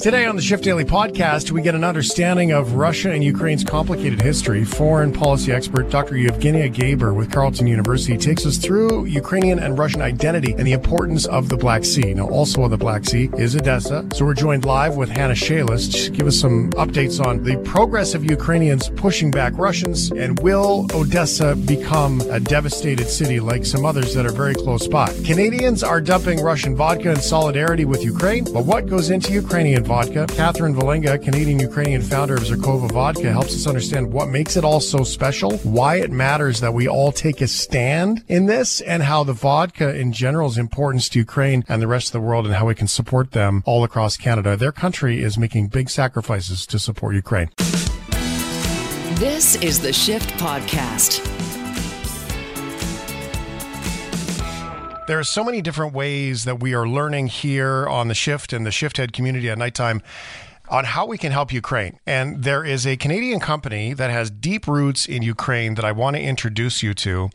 Today on the Shift Daily podcast, we get an understanding of Russia and Ukraine's complicated history. Foreign policy expert Dr. Yevgeniya Gaber with Carleton University takes us through Ukrainian and Russian identity and the importance of the Black Sea. Now, also on the Black Sea is Odessa. So we're joined live with Hana Shelest to give us some updates on the progress of Ukrainians pushing back Russians and will Odessa become a devastated city like some others that are very close by. Canadians are dumping Russian vodka in solidarity with Ukraine, but what goes into Ukrainian vodka. Katherine Vellinga, Canadian Ukrainian founder of Zirkova Vodka, helps us understand what makes it all so special, why it matters that we all take a stand in this, and how the vodka in general's importance to Ukraine and the rest of the world and how we can support them all across Canada. Their country is making big sacrifices to support Ukraine. This is the Shift Podcast. There are so many different ways that we are learning here on the shift and the shift head community at nighttime on how we can help Ukraine. And there is a Canadian company that has deep roots in Ukraine that I want to introduce you to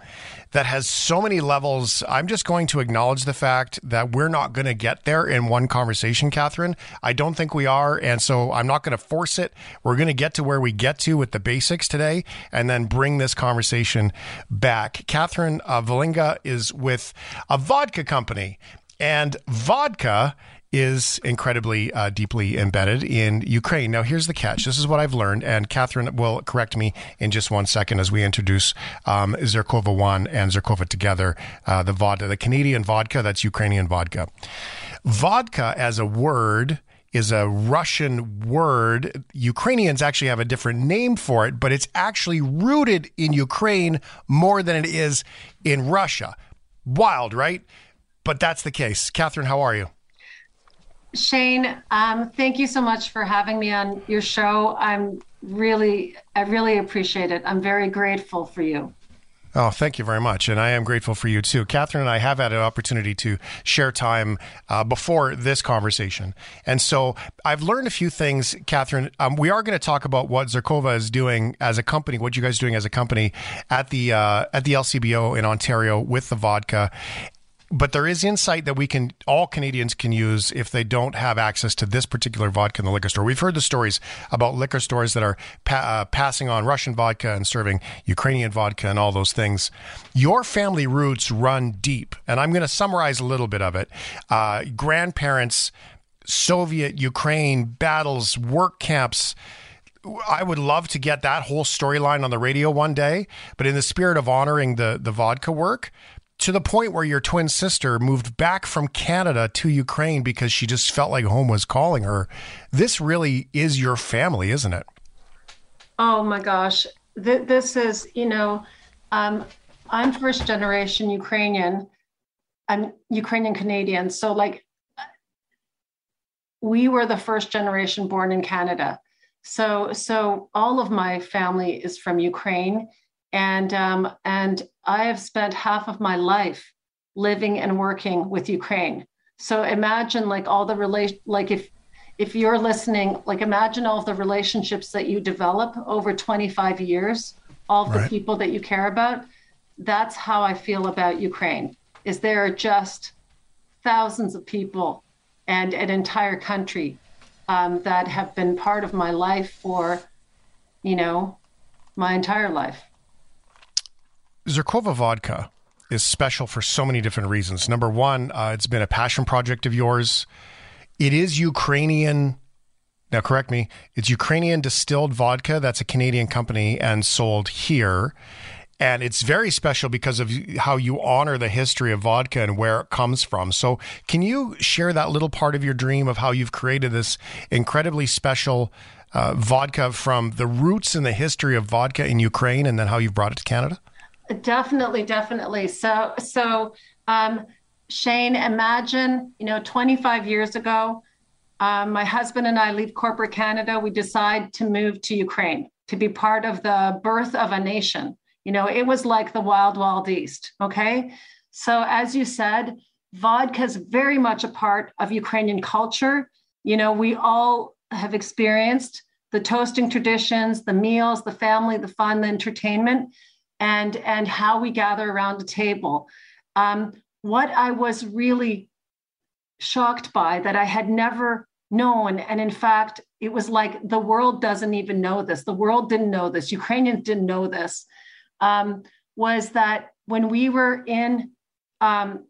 that has so many levels. I'm just going to acknowledge the fact that we're not going to get there in one conversation, Katherine. I don't think we are. And so I'm not going to force it. We're going to get to where we get to with the basics today and then bring this conversation back. Katherine uh, Vellinga is with a vodka company. And vodka is incredibly uh, deeply embedded in Ukraine. Now, here's the catch. This is what I've learned, and Katherine will correct me in just one second as we introduce um, Zirkova One and Zirkova together, uh, the vodka, the Canadian vodka, that's Ukrainian vodka. Vodka as a word is a Russian word. Ukrainians actually have a different name for it, but it's actually rooted in Ukraine more than it is in Russia. Wild, right? But that's the case. Katherine, how are you? Shane, um, thank you so much for having me on your show. I'm really, I really appreciate it. I'm very grateful for you. Oh, thank you very much. And I am grateful for you too. Katherine and I have had an opportunity to share time uh, before this conversation. And so I've learned a few things, Katherine. Um, we are going to talk about what Zirkova is doing as a company, what you guys are doing as a company at the, uh, at the LCBO in Ontario with the vodka but there is insight that we can all Canadians can use if they don't have access to this particular vodka in the liquor store. We've heard the stories about liquor stores that are pa- uh, passing on Russian vodka and serving Ukrainian vodka and all those things. Your family roots run deep, and I'm going to summarize a little bit of it. Uh, grandparents, Soviet Ukraine battles, work camps. I would love to get that whole storyline on the radio one day, but in the spirit of honoring the the vodka work, to the point where your twin sister moved back from Canada to Ukraine because she just felt like home was calling her. This really is your family, isn't it? Oh my gosh. Th- this is, you know, um, I'm first generation Ukrainian. I'm Ukrainian Canadian. So, like, we were the first generation born in Canada. So, so all of my family is from Ukraine and um, and I have spent half of my life living and working with Ukraine. So imagine like all the relation, like if if you're listening, like imagine all the relationships that you develop over 25 years, all of right. the people that you care about. That's how I feel about Ukraine. Is there are just thousands of people and an entire country um, that have been part of my life for, you know, my entire life. Zirkova vodka is special for so many different reasons. Number one, uh, it's been a passion project of yours. It is Ukrainian. Now, correct me. It's Ukrainian distilled vodka. That's a Canadian company and sold here. And it's very special because of how you honor the history of vodka and where it comes from. So, can you share that little part of your dream of how you've created this incredibly special uh, vodka from the roots and the history of vodka in Ukraine and then how you've brought it to Canada? Definitely, definitely. So, so um, Shane, imagine, you know, 25 years ago, um, my husband and I leave corporate Canada. We decide to move to Ukraine to be part of the birth of a nation. You know, it was like the wild, wild east. Okay. So, as you said, vodka is very much a part of Ukrainian culture. You know, we all have experienced the toasting traditions, the meals, the family, the fun, the entertainment and and how we gather around a table. Um, what I was really shocked by that I had never known. And in fact, it was like the world doesn't even know this. The world didn't know this. Ukrainians didn't know this. Um, was that when we were in, um,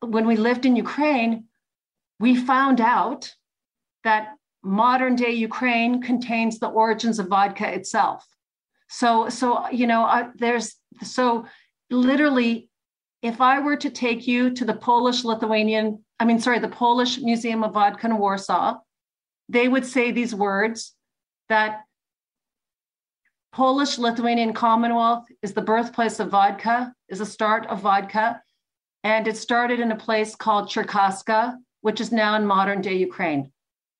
when we lived in Ukraine, we found out that modern day Ukraine contains the origins of vodka itself. So, so you know, uh, there's so literally, if I were to take you to the Polish Lithuanian, I mean, sorry, the Polish Museum of Vodka in Warsaw, they would say these words that Polish Lithuanian Commonwealth is the birthplace of vodka, is the start of vodka. And it started in a place called Cherkaska, which is now in modern day Ukraine.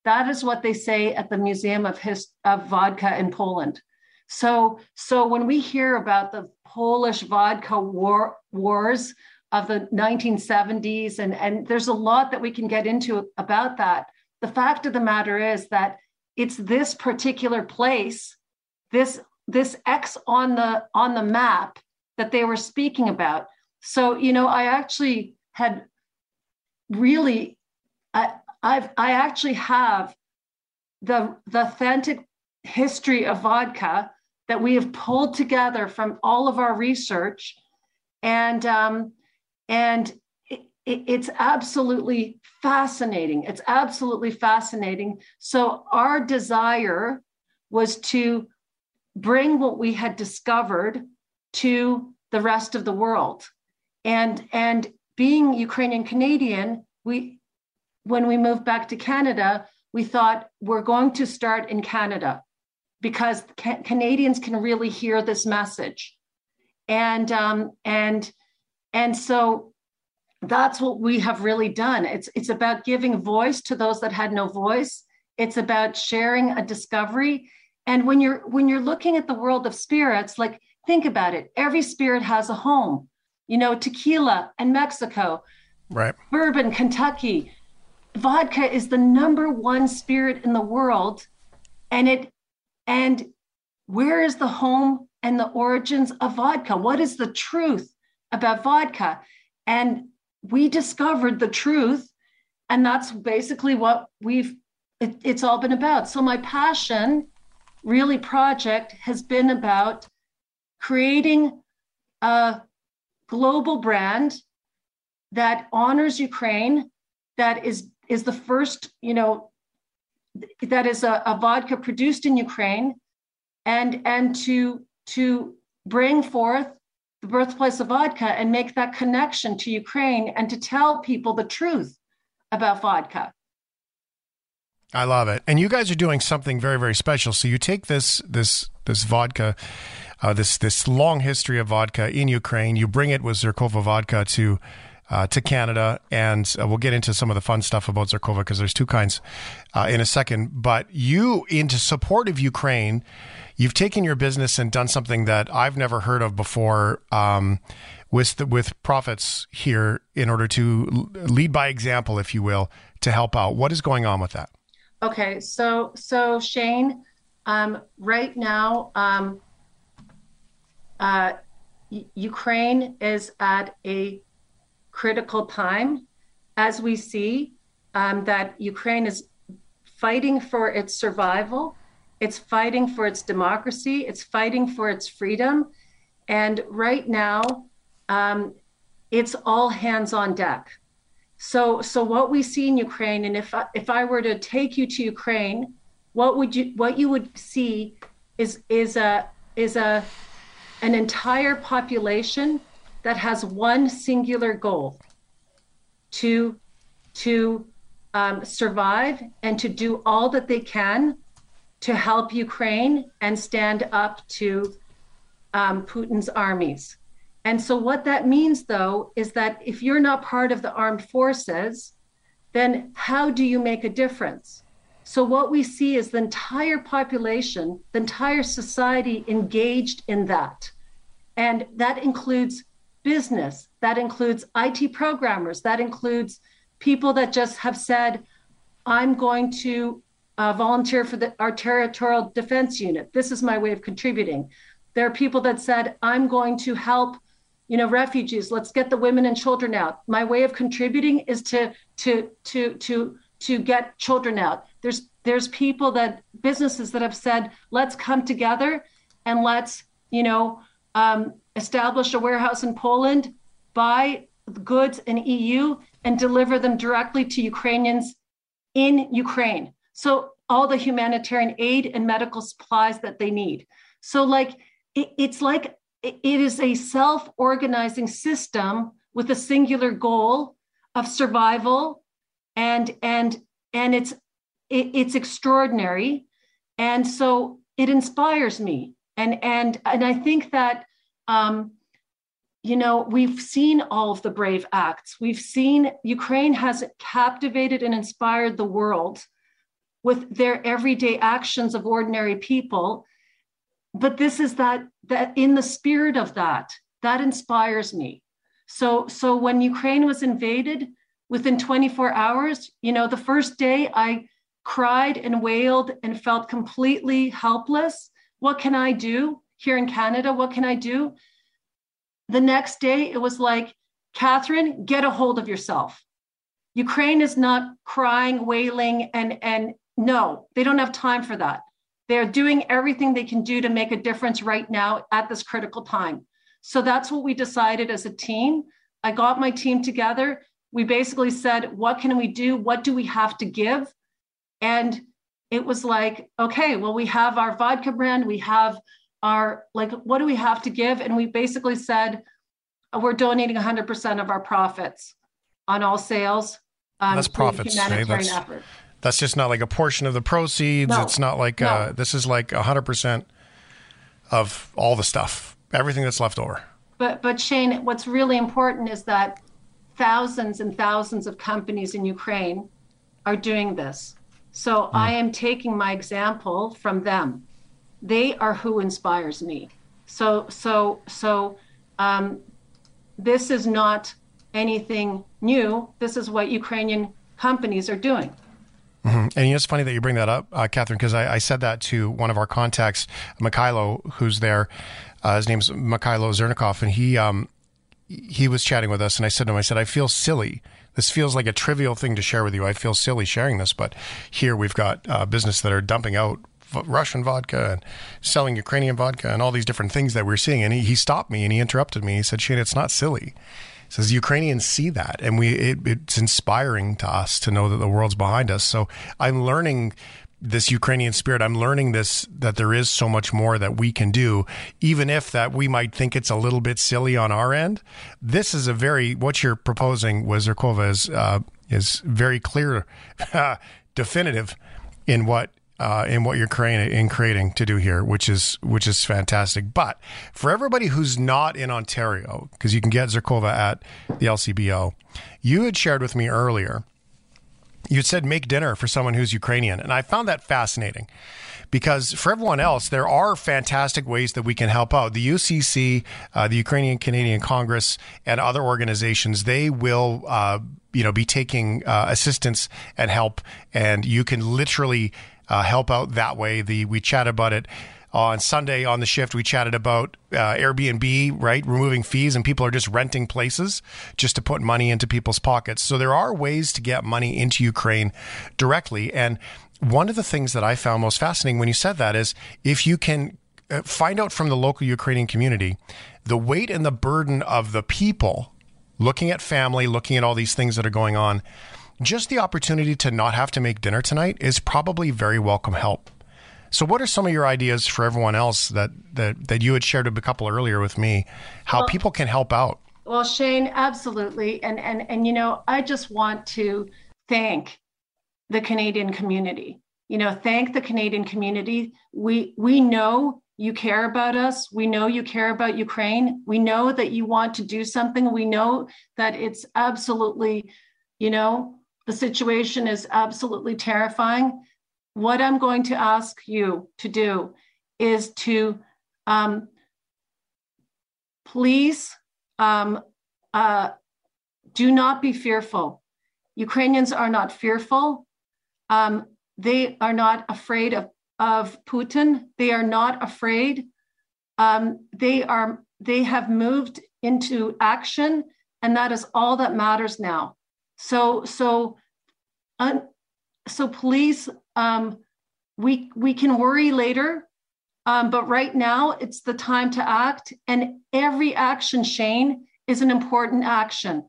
That is what they say at the Museum of, His- of Vodka in Poland. So, so when we hear about the Polish vodka war, wars of the 1970s, and, and there's a lot that we can get into about that. The fact of the matter is that it's this particular place, this this X on the on the map that they were speaking about. So, you know, I actually had really I I've I actually have the the authentic history of vodka that we have pulled together from all of our research. And um, and it, it, it's absolutely fascinating. It's absolutely fascinating. So our desire was to bring what we had discovered to the rest of the world. And and being ukrainian canadian we when we moved back to canada we thought we're going to start in canada because ca- Canadians can really hear this message, and um, and and so that's what we have really done. It's it's about giving voice to those that had no voice. It's about sharing a discovery. And when you're when you're looking at the world of spirits, like think about it. Every spirit has a home. You know, tequila and Mexico, right? Bourbon, Kentucky. Vodka is the number one spirit in the world, and it and where is the home and the origins of vodka? What is the truth about vodka? And we discovered the truth. And that's basically what we've, it, it's all been about. So my passion, really, project has been about creating a global brand that honors Ukraine, that is is the first, you know, that is a, a vodka produced in Ukraine, and and to to bring forth the birthplace of vodka and make that connection to Ukraine and to tell people the truth about vodka. I love it. And you guys are doing something very, very special. So you take this this this vodka, uh, this this long history of vodka in Ukraine, you bring it with Zirkova vodka to uh, to Canada, and uh, we'll get into some of the fun stuff about Zirkova because there's two kinds uh, in a second. But you, into support of Ukraine, you've taken your business and done something that I've never heard of before. Um, with the, with profits here, in order to lead by example, if you will, to help out. What is going on with that? Okay, so so Shane, um, right now, um, uh, Ukraine is at a critical time as we see um, that Ukraine is fighting for its survival, it's fighting for its democracy, it's fighting for its freedom. And right now, um, it's all hands on deck. So, so what we see in Ukraine, and if I, if I were to take you to Ukraine, what would you what you would see is is a is a an entire population that has one singular goal to to um, survive and to do all that they can to help Ukraine and stand up to um, Putin's armies. And so, what that means, though, is that if you're not part of the armed forces, then how do you make a difference? So, what we see is the entire population, the entire society engaged in that. And that includes business, that includes IT programmers, that includes people that just have said, I'm going to uh, volunteer for the, our territorial defense unit. This is my way of contributing. There are people that said, I'm going to help you know refugees let's get the women and children out my way of contributing is to to to to to get children out there's there's people that businesses that have said let's come together and let's you know um, establish a warehouse in poland buy goods in eu and deliver them directly to ukrainians in ukraine. So all the humanitarian aid and medical supplies that they need. So like it, it's like it is a self-organizing system with a singular goal of survival and and and it's it, it's extraordinary. And so it inspires me. And and and i think that um you know we've seen all of the brave acts. We've seen ukraine has captivated and inspired the world with their everyday actions of ordinary people. But this is that that in the spirit of that that inspires me. So so when ukraine was invaded within 24 hours you know the first day i cried and wailed and felt completely helpless. What can i do here in canada what can i do the next day it was like katherine get a hold of yourself ukraine is not crying wailing and and no they don't have time for that they're doing everything they can do to make a difference right now at this critical time. So that's what we decided as a team. I got my team together. We basically said, what can we do? What do we have to give? And it was like, okay, well, we have our vodka brand, we have our, like, what do we have to give? And we basically said, we're donating 100% of our profits on all sales. Um, that's profits. That's, effort. That's just not like a portion of the proceeds. No. It's not like no. uh, this is like hundred percent of all the stuff, everything that's left over. But but Shane, what's really important is that thousands and thousands of companies in Ukraine are doing this. So mm. I am taking my example from them. They are who inspires me. So so so um, this is not anything new. This is what Ukrainian companies are doing. Mm-hmm. And you know, it's funny that you bring that up, uh, Katherine, because I, I, said that to one of our contacts, Mikhailo, who's there. Uh, his name's Mikhailo Zernikov, and he um, he was chatting with us, and I said to him, I said, I feel silly. This feels like a trivial thing to share with you. I feel silly sharing this, but here we've got uh, business that are dumping out Russian vodka and selling Ukrainian vodka and all these different things that we're seeing. And he, he stopped me and he interrupted me. He said, Shane, it's not silly He says Ukrainians see that, and we it, it's inspiring to us to know that the world's behind us. So I'm learning this Ukrainian spirit. I'm learning this that there is so much more that we can do, even if that we might think it's a little bit silly on our end. This is a very what you're proposing, Zirkova, is uh, is very clear, definitive in what uh, in what you're creating in creating to do here, which is which is fantastic. But for everybody who's not in Ontario, because you can get Zirkova at the LCBO, you had shared with me earlier. You said make dinner for someone who's Ukrainian, and I found that fascinating because for everyone else, there are fantastic ways that we can help out. The UCC, uh, the Ukrainian Canadian Congress, and other organizations, they will. Uh, you know, be taking uh, assistance and help, and you can literally uh, help out that way. The we chat about it on Sunday on the shift. We chatted about uh, Airbnb, right, removing fees, and people are just renting places just to put money into people's pockets. So there are ways to get money into Ukraine directly. And one of the things that I found most fascinating when you said that is if you can uh, find out from the local Ukrainian community the weight and the burden of the people looking at family, looking at all these things that are going on just the opportunity to not have to make dinner tonight is probably very welcome help. So, what are some of your ideas for everyone else that that, that you had shared a couple earlier with me? How well, people can help out? Well, Shane, absolutely, and and and you know, I just want to thank the Canadian community. You know, thank the Canadian community. We we know you care about us. We know you care about Ukraine. We know that you want to do something. We know that it's absolutely, you know, the situation is absolutely terrifying. What I'm going to ask you to do is to um, please um, uh, do not be fearful. Ukrainians are not fearful. Um, they are not afraid of, of Putin. They are not afraid. Um, they are. They have moved into action and that is all that matters now so so so please um, we we can worry later um, but right now it's the time to act and every action shane is an important action.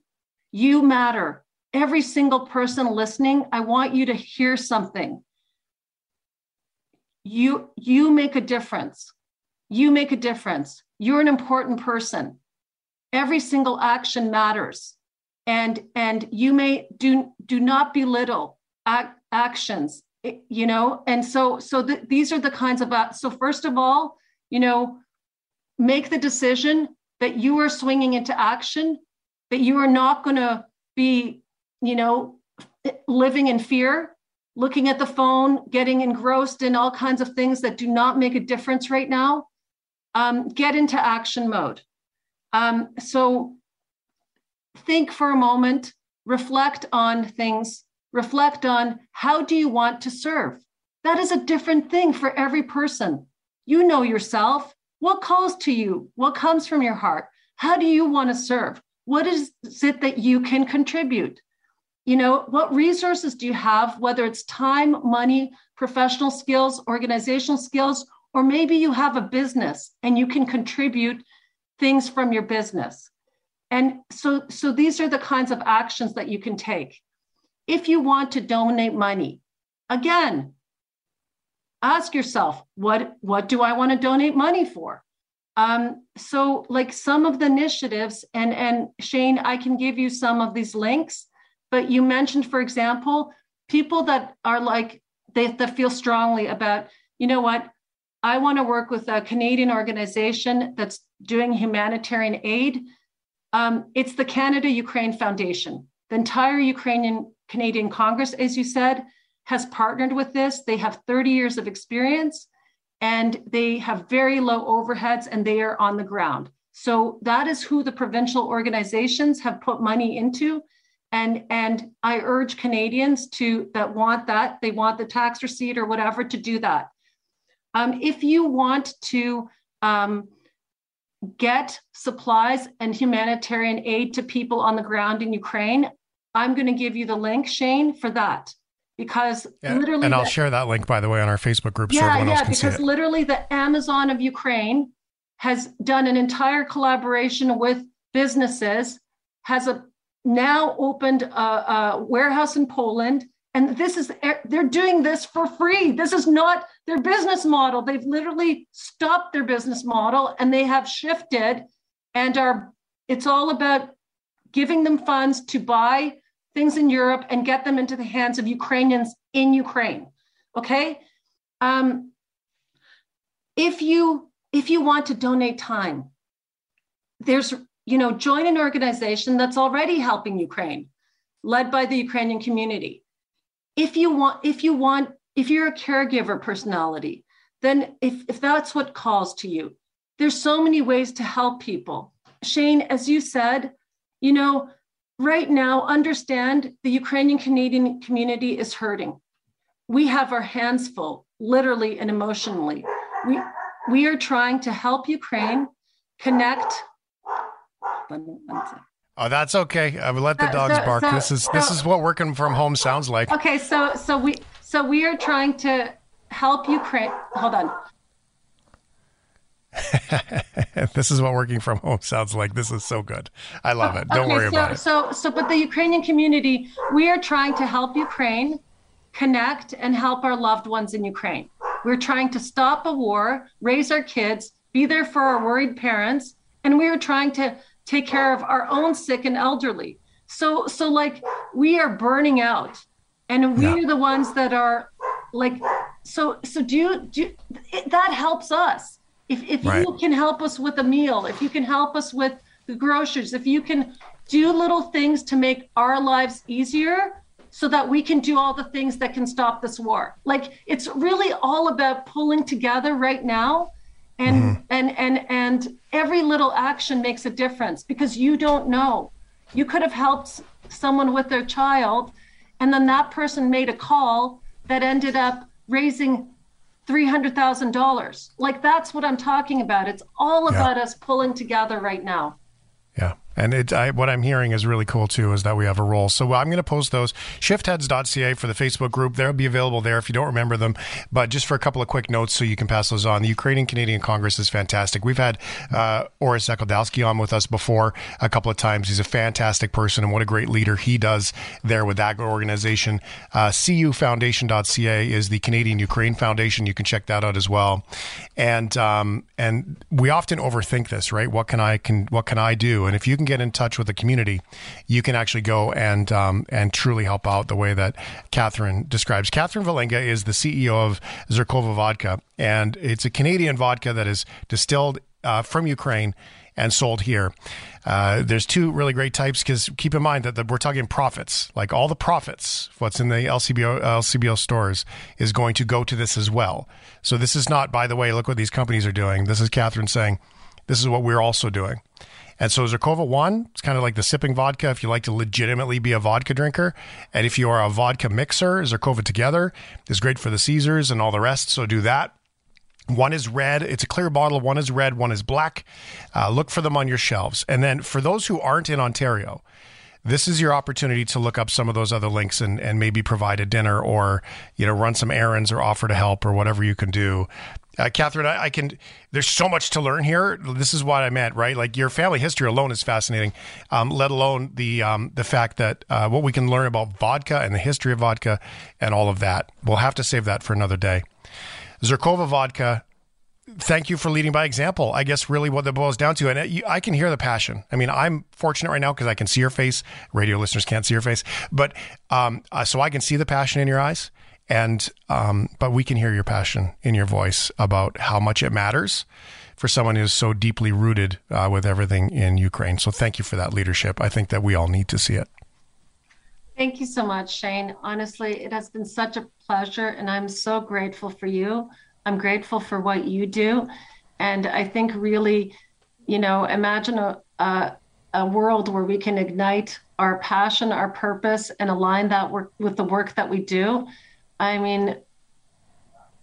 You matter. Every single person listening i want you to hear something. You you make a difference. You make a difference. You're an important person. Every single action matters and and you may do do not belittle ac- actions you know? And so so the, these are the kinds of so first of all you know make the decision that you are swinging into action that you are not going to be you know living in fear looking at the phone getting engrossed in all kinds of things that do not make a difference right now. Um, get into action mode. Um, so think for a moment, reflect on things, reflect on how do you want to serve? That is a different thing for every person. You know yourself. What calls to you? What comes from your heart? How do you want to serve? What is it that you can contribute? You know, what resources do you have, whether it's time, money, professional skills, organizational skills, or maybe you have a business and you can contribute things from your business. And so, so these are the kinds of actions that you can take. If you want to donate money, again, ask yourself, what, what do I want to donate money for? Um, so like some of the initiatives, and, and Shane, I can give you some of these links, but you mentioned, for example, people that are like, they, that feel strongly about, you know what, I want to work with a Canadian organization that's doing humanitarian aid. Um, it's the Canada Ukraine Foundation. The entire Ukrainian Canadian Congress, as you said, has partnered with this. They have 30 years of experience and they have very low overheads and they are on the ground. So that is who the provincial organizations have put money into. And, and I urge Canadians to that want that, they want the tax receipt or whatever to do that. Um, if you want to um, get supplies and humanitarian aid to people on the ground in Ukraine, I'm going to give you the link, Shane, for that. Because literally, and I'll the, share that link by the way on our Facebook group yeah, so everyone yeah, else can because see it. literally the Amazon of Ukraine has done an entire collaboration with businesses, has a now opened a, a warehouse in Poland, and this is they're doing this for free. This is not their business model. They've literally stopped their business model and they have shifted and are it's all about giving them funds to buy things in Europe and get them into the hands of Ukrainians in Ukraine. Okay? Um, if you if you want to donate time, there's you know join an organization that's already helping Ukraine, led by the Ukrainian community. If you want if you want if you're a caregiver personality, then if, if that's what calls to you, there's so many ways to help people. Shane, as you said, you know, right now, understand the Ukrainian Canadian community is hurting. We have our hands full, literally and emotionally. We, we are trying to help Ukraine connect. Oh, that's okay. I will let the dogs so, bark. So, this is so, this is what working from home sounds like. Okay, so so we so we are trying to help Ukraine. Hold on. this is what working from home sounds like. This is so good. I love it. Don't okay, worry so, about it. So, so, but the Ukrainian community, we are trying to help Ukraine connect and help our loved ones in Ukraine. We're trying to stop a war, raise our kids, be there for our worried parents, and we are trying to take care of our own sick and elderly. So, so like we are burning out and we're the ones that are like so so do you do you, it, that helps us if if right. you can help us with a meal if you can help us with the groceries if you can do little things to make our lives easier so that we can do all the things that can stop this war like it's really all about pulling together right now and mm-hmm. and and and every little action makes a difference because you don't know you could have helped someone with their child and then that person made a call that ended up raising $300,000. Like that's what I'm talking about. It's all about yeah. us pulling together right now. Yeah. And it, I, what I'm hearing is really cool too, is that we have a role. So I'm going to post those shiftheads.ca for the Facebook group. They'll be available there if you don't remember them. But just for a couple of quick notes so you can pass those on. The Ukrainian Canadian Congress is fantastic. We've had uh, Oris Ekodowski on with us before a couple of times. He's a fantastic person and what a great leader he does there with that organization. Uh, CUFoundation.ca is the Canadian Ukraine Foundation. You can check that out as well. And um, and we often overthink this, right? What can I can what can I do? And if you can get in touch with the community, you can actually go and um, and truly help out the way that Katherine describes. Katherine Vellinga is the CEO of Zirkova Vodka, and it's a Canadian vodka that is distilled uh, from Ukraine and sold here. Uh, there's two really great types because keep in mind that the, we're talking profits. Like all the profits, what's in the LCBO, LCBO stores is going to go to this as well. So this is not, by the way, look what these companies are doing. This is Katherine saying, this is what we're also doing. And so Zirkova One, it's kind of like the sipping vodka if you like to legitimately be a vodka drinker. And if you are a vodka mixer, Zirkova Together is great for the Caesars and all the rest. So do that. One is red. It's a clear bottle. One is red. One is black. Uh, look for them on your shelves. And then for those who aren't in Ontario, this is your opportunity to look up some of those other links and, and maybe provide a dinner or you know run some errands or offer to help or whatever you can do uh, Katherine, I, I, can. There's so much to learn here. This is what I meant, right? Like your family history alone is fascinating. Um, let alone the um, the fact that uh, what we can learn about vodka and the history of vodka and all of that. We'll have to save that for another day. Zirkova vodka. Thank you for leading by example. I guess really what that boils down to, and it, I can hear the passion. I mean, I'm fortunate right now because I can see your face. Radio listeners can't see your face, but um, uh, so I can see the passion in your eyes and um, but we can hear your passion in your voice about how much it matters for someone who's so deeply rooted uh, with everything in Ukraine. So thank you for that leadership. I think that we all need to see it. Thank you so much, Shane. Honestly, it has been such a pleasure, and I'm so grateful for you. I'm grateful for what you do, and I think really, you know, imagine a, a, a world where we can ignite our passion, our purpose, and align that work with the work that we do I mean,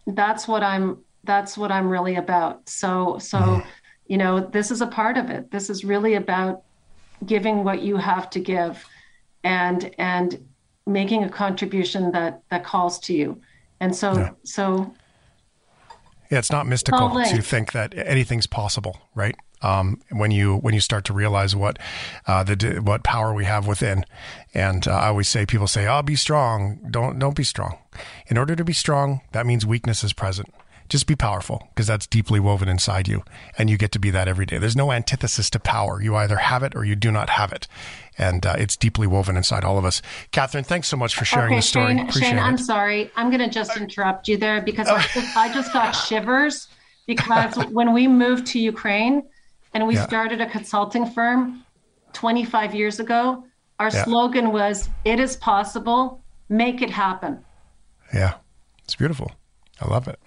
that's what I'm that's what I'm really about. So so you know, this is a part of it. This is really about giving what you have to give and and making a contribution that that calls to you. And so yeah. so yeah, it's not mystical to think that anything's possible, right? Um, when you when you start to realize what uh, the what power we have within. And uh, I always say, people say, "Oh, be strong." Don't don't be strong. In order to be strong, that means weakness is present. Just be powerful because that's deeply woven inside you, and you get to be that every day. There's no antithesis to power. You either have it or you do not have it, and uh, it's deeply woven inside all of us. Katherine, thanks so much for sharing okay, the story. Shane, Shane I'm sorry. I'm going to just interrupt you there because I, just, I just got shivers because when we moved to Ukraine, and we yeah. started a consulting firm 25 years ago. Our yeah. slogan was, It is possible, make it happen. Yeah, it's beautiful. I love it.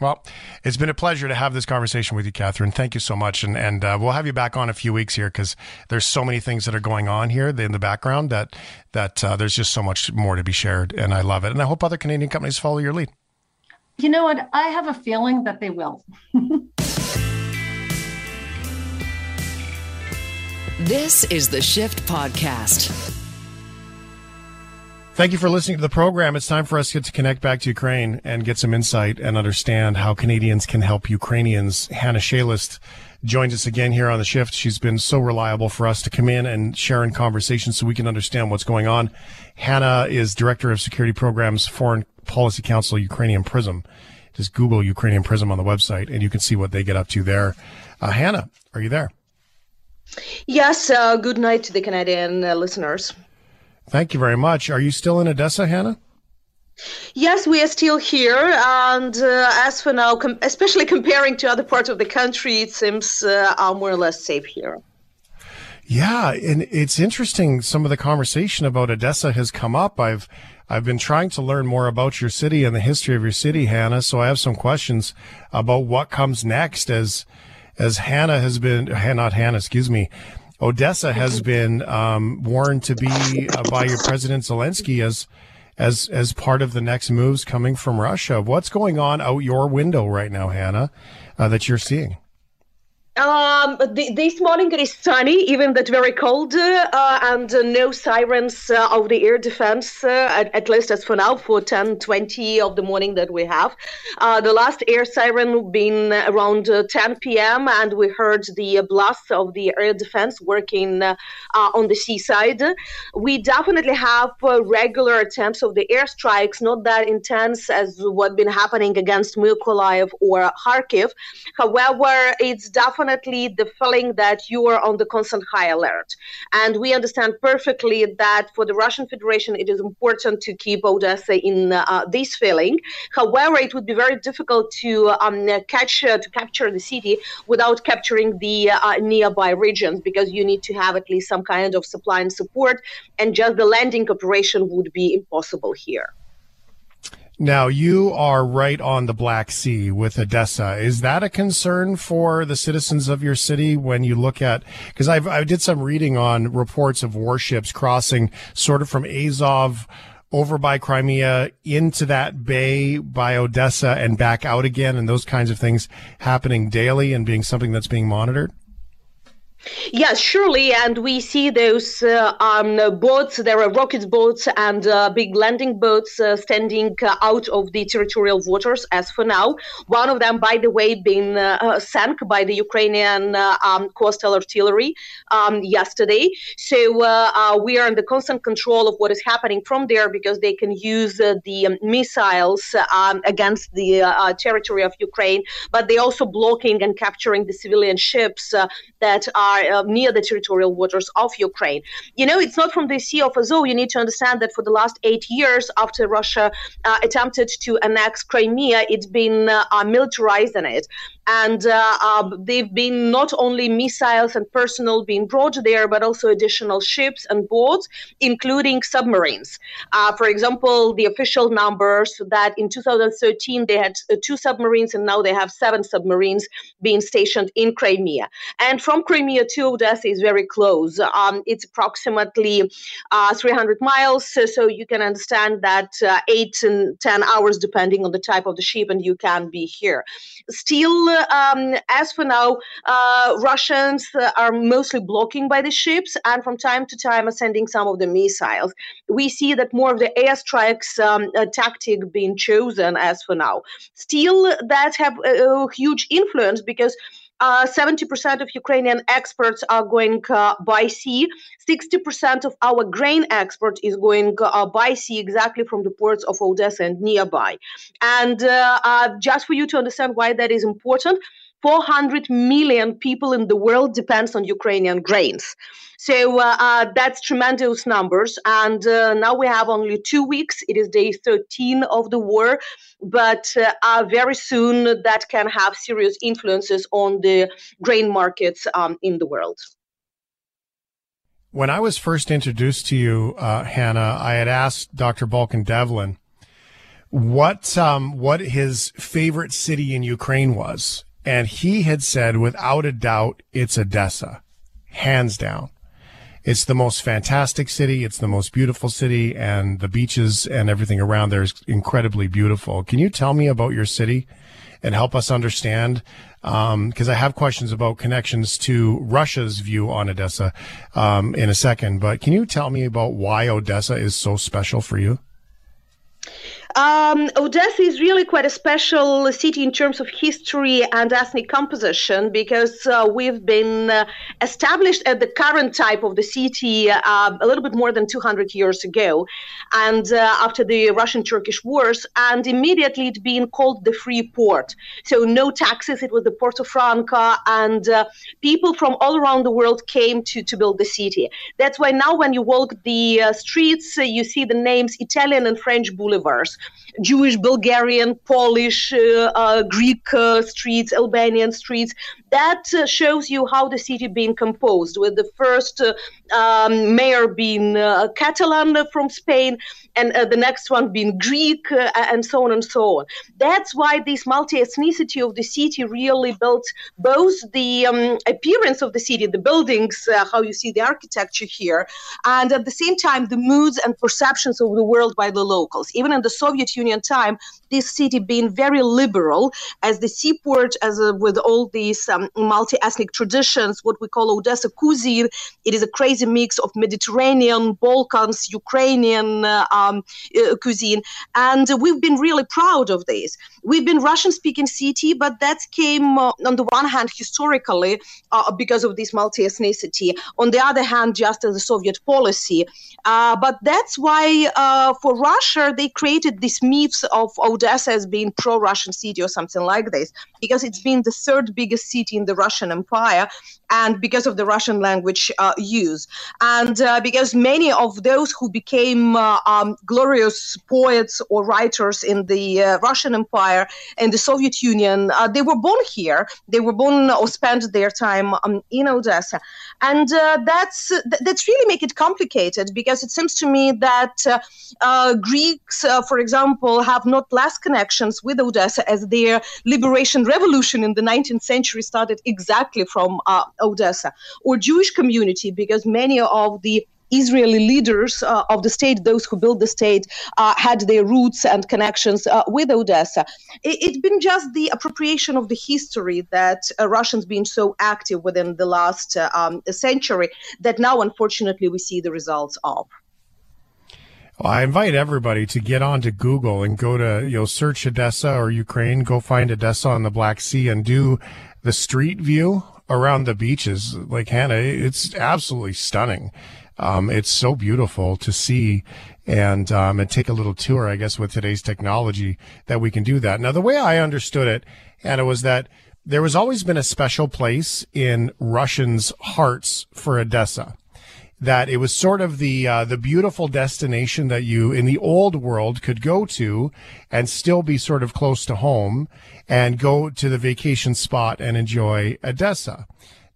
Well, it's been a pleasure to have this conversation with you, Katherine. Thank you so much, and and uh, we'll have you back on a few weeks here because there's so many things that are going on here in the background that that uh, there's just so much more to be shared, and I love it. And I hope other Canadian companies follow your lead. You know what? I have a feeling that they will. This is the Shift Podcast. Thank you for listening to the program. It's time for us to get to connect back to Ukraine and get some insight and understand how Canadians can help Ukrainians. Hana Shelest joins us again here on the shift. She's been so reliable for us to come in and share in conversation so we can understand what's going on. Hana is Director of Security Programs, Foreign Policy Council, Ukrainian Prism. Just Google Ukrainian Prism on the website and you can see what they get up to there. Uh, Hana, are you there? Yes, uh, good night to the Canadian uh, listeners. Thank you very much. Are you still in Odessa, Hana? Yes, we are still here, and uh, as for now, com- especially comparing to other parts of the country, it seems uh, are more or less safe here. Yeah, and it's interesting. Some of the conversation about Odessa has come up. I've I've been trying to learn more about your city and the history of your city, Hana. So I have some questions about what comes next as as Hana has been, not Hana, excuse me, Odessa has been um, warned to be uh, by your President Zelensky as as as part of the next moves coming from Russia. What's going on out your window right now, Hana, uh, that you're seeing? Um, this morning it is sunny, even that very cold, uh, and uh, no sirens uh, of the air defense, uh, at, at, least as for now, for 10, 20 of the morning that we have. Uh, the last air siren been around uh, 10 p.m., and we heard the blasts of the air defense working on the seaside. We definitely have regular attempts of the airstrikes, not that intense as what been happening against Mykolaiv or Kharkiv. However, it's definitely definitely the feeling that you are on the constant high alert. And we understand perfectly that for the Russian Federation, it is important to keep Odessa in uh, this feeling. However, it would be very difficult to um, catch uh, to capture the city without capturing the uh, nearby regions because you need to have at least some kind of supply and support, and just the landing operation would be impossible here. Now, you are right on the Black Sea with Odessa. Is that a concern for the citizens of your city when you look at, because I've, I did some reading on reports of warships crossing sort of from Azov over by Crimea into that bay by Odessa and back out again and those kinds of things happening daily and being something that's being monitored? Yes, surely, and we see those uh, um, boats. There are rocket boats and uh, big landing boats uh, standing uh, out of the territorial waters. As for now, one of them, by the way, been uh, uh, sank by the Ukrainian um, coastal artillery um, yesterday. So we are in the constant control of what is happening from there because they can use the missiles um, against the territory of Ukraine, but they are also blocking and capturing the civilian ships that are are uh, near the territorial waters of Ukraine. You know, it's not from the Sea of Azov. You need to understand that for the last eight years after Russia uh, attempted to annex Crimea, it's been uh, militarized in it. And uh, uh, they've been not only missiles and personnel being brought there, but also additional ships and boats, including submarines. Uh, for example, the official numbers that in 2013 they had uh, two submarines, and now they have seven submarines being stationed in Crimea. And from Crimea to Odessa is very close. Um, it's approximately uh, 300 miles, so you can understand that uh, eight and 10 hours, depending on the type of the ship, and you can be here. Still, um, as for now, uh, Russians are mostly blocking by the ships and from time to time are sending some of the missiles. We see that more of the airstrikes um, tactic being chosen as for now. Still, that have a, a huge influence because uh, 70% of Ukrainian exports are going uh, by sea. 60% of our grain export is going uh, by sea exactly from the ports of Odessa and nearby. And uh, uh, just for you to understand why that is important, 400 million people in the world depends on Ukrainian grains. So uh, uh, that's tremendous numbers. And uh, now we have only two weeks. It is day 13 of the war, but uh, uh, very soon that can have serious influences on the grain markets um, in the world. When I was first introduced to you, uh, Hana, I had asked Dr. Balkan Devlen what um, what his favorite city in Ukraine was, and he had said, without a doubt, it's Odessa, hands down. It's the most fantastic city. It's the most beautiful city, and the beaches and everything around there is incredibly beautiful. Can you tell me about your city and help us understand? Because um, I have questions about connections to Russia's view on Odessa um, in a second. But can you tell me about why Odessa is so special for you? Um, Odessa is really quite a special city in terms of history and ethnic composition because uh, we've been uh, established at the current type of the city uh, a little bit more than 200 years ago, and uh, after the Russian-Turkish wars, and immediately it being called the free port. So no taxes. It was the Porto Franca, and uh, people from all around the world came to to build the city. That's why now when you walk the uh, streets, you see the names Italian and French boulevards. Jewish, Bulgarian, Polish, uh, uh, Greek uh, streets, Albanian streets. That shows you how the city being composed, with the first um, mayor being Catalan from Spain, and the next one being Greek, and so on and so on. That's why this multi-ethnicity of the city really built both the um, appearance of the city, the buildings, uh, how you see the architecture here, and at the same time the moods and perceptions of the world by the locals. Even in the Soviet Union time, this city being very liberal as the seaport, as a, with all these um, multi-ethnic traditions, what we call Odessa cuisine. It is a crazy mix of Mediterranean, Balkans, Ukrainian uh, um, uh, cuisine, and we've been really proud of this. We've been Russian-speaking city, but that came uh, on the one hand historically uh, because of this multi-ethnicity. On the other hand, just as a Soviet policy. Uh, but that's why uh, for Russia they created this myths of Odessa as being pro-Russian city or something like this, because it's been the third biggest city in the Russian Empire, and because of the Russian language uh, use, and uh, because many of those who became uh, um, glorious poets or writers in the uh, Russian Empire and the Soviet Union, uh, they were born here. They were born or spent their time um, in Odessa, and uh, that's that's really make it complicated because it seems to me that Greeks, for example, have not less connections with Odessa as their liberation revolution in the 19th century started exactly from Odessa, or Jewish community, because many of the Israeli leaders uh, of the state, those who built the state, uh, had their roots and connections uh, with Odessa. It, has been just the appropriation of the history that uh, Russians been so active within the last uh, um, century that now, unfortunately, we see the results of. Well, I invite everybody to get onto Google and go to you know search Odessa or Ukraine, go find Odessa on the Black Sea and do the street view around the beaches, like Hana, it's absolutely stunning. Um, it's so beautiful to see and, um, and take a little tour, I guess, with today's technology that we can do that. Now, the way I understood it, Hana, was that there was always been a special place in Russians' hearts for Odessa that it was sort of the uh, the beautiful destination that you in the old world could go to and still be sort of close to home and go to the vacation spot and enjoy Odessa.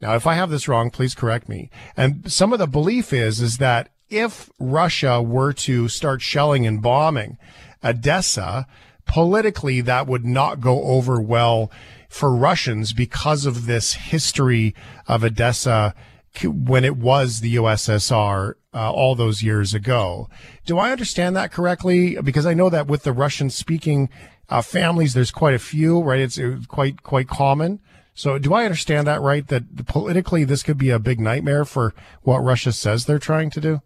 Now, if I have this wrong, please correct me. And some of the belief is is that if Russia were to start shelling and bombing Odessa, politically that would not go over well for Russians because of this history of Odessa when it was the USSR uh, all those years ago. Do I understand that correctly? Because I know that with the Russian speaking uh, families, there's quite a few, right? It's quite quite common. So do I understand that right? That politically, this could be a big nightmare for what Russia says they're trying to do.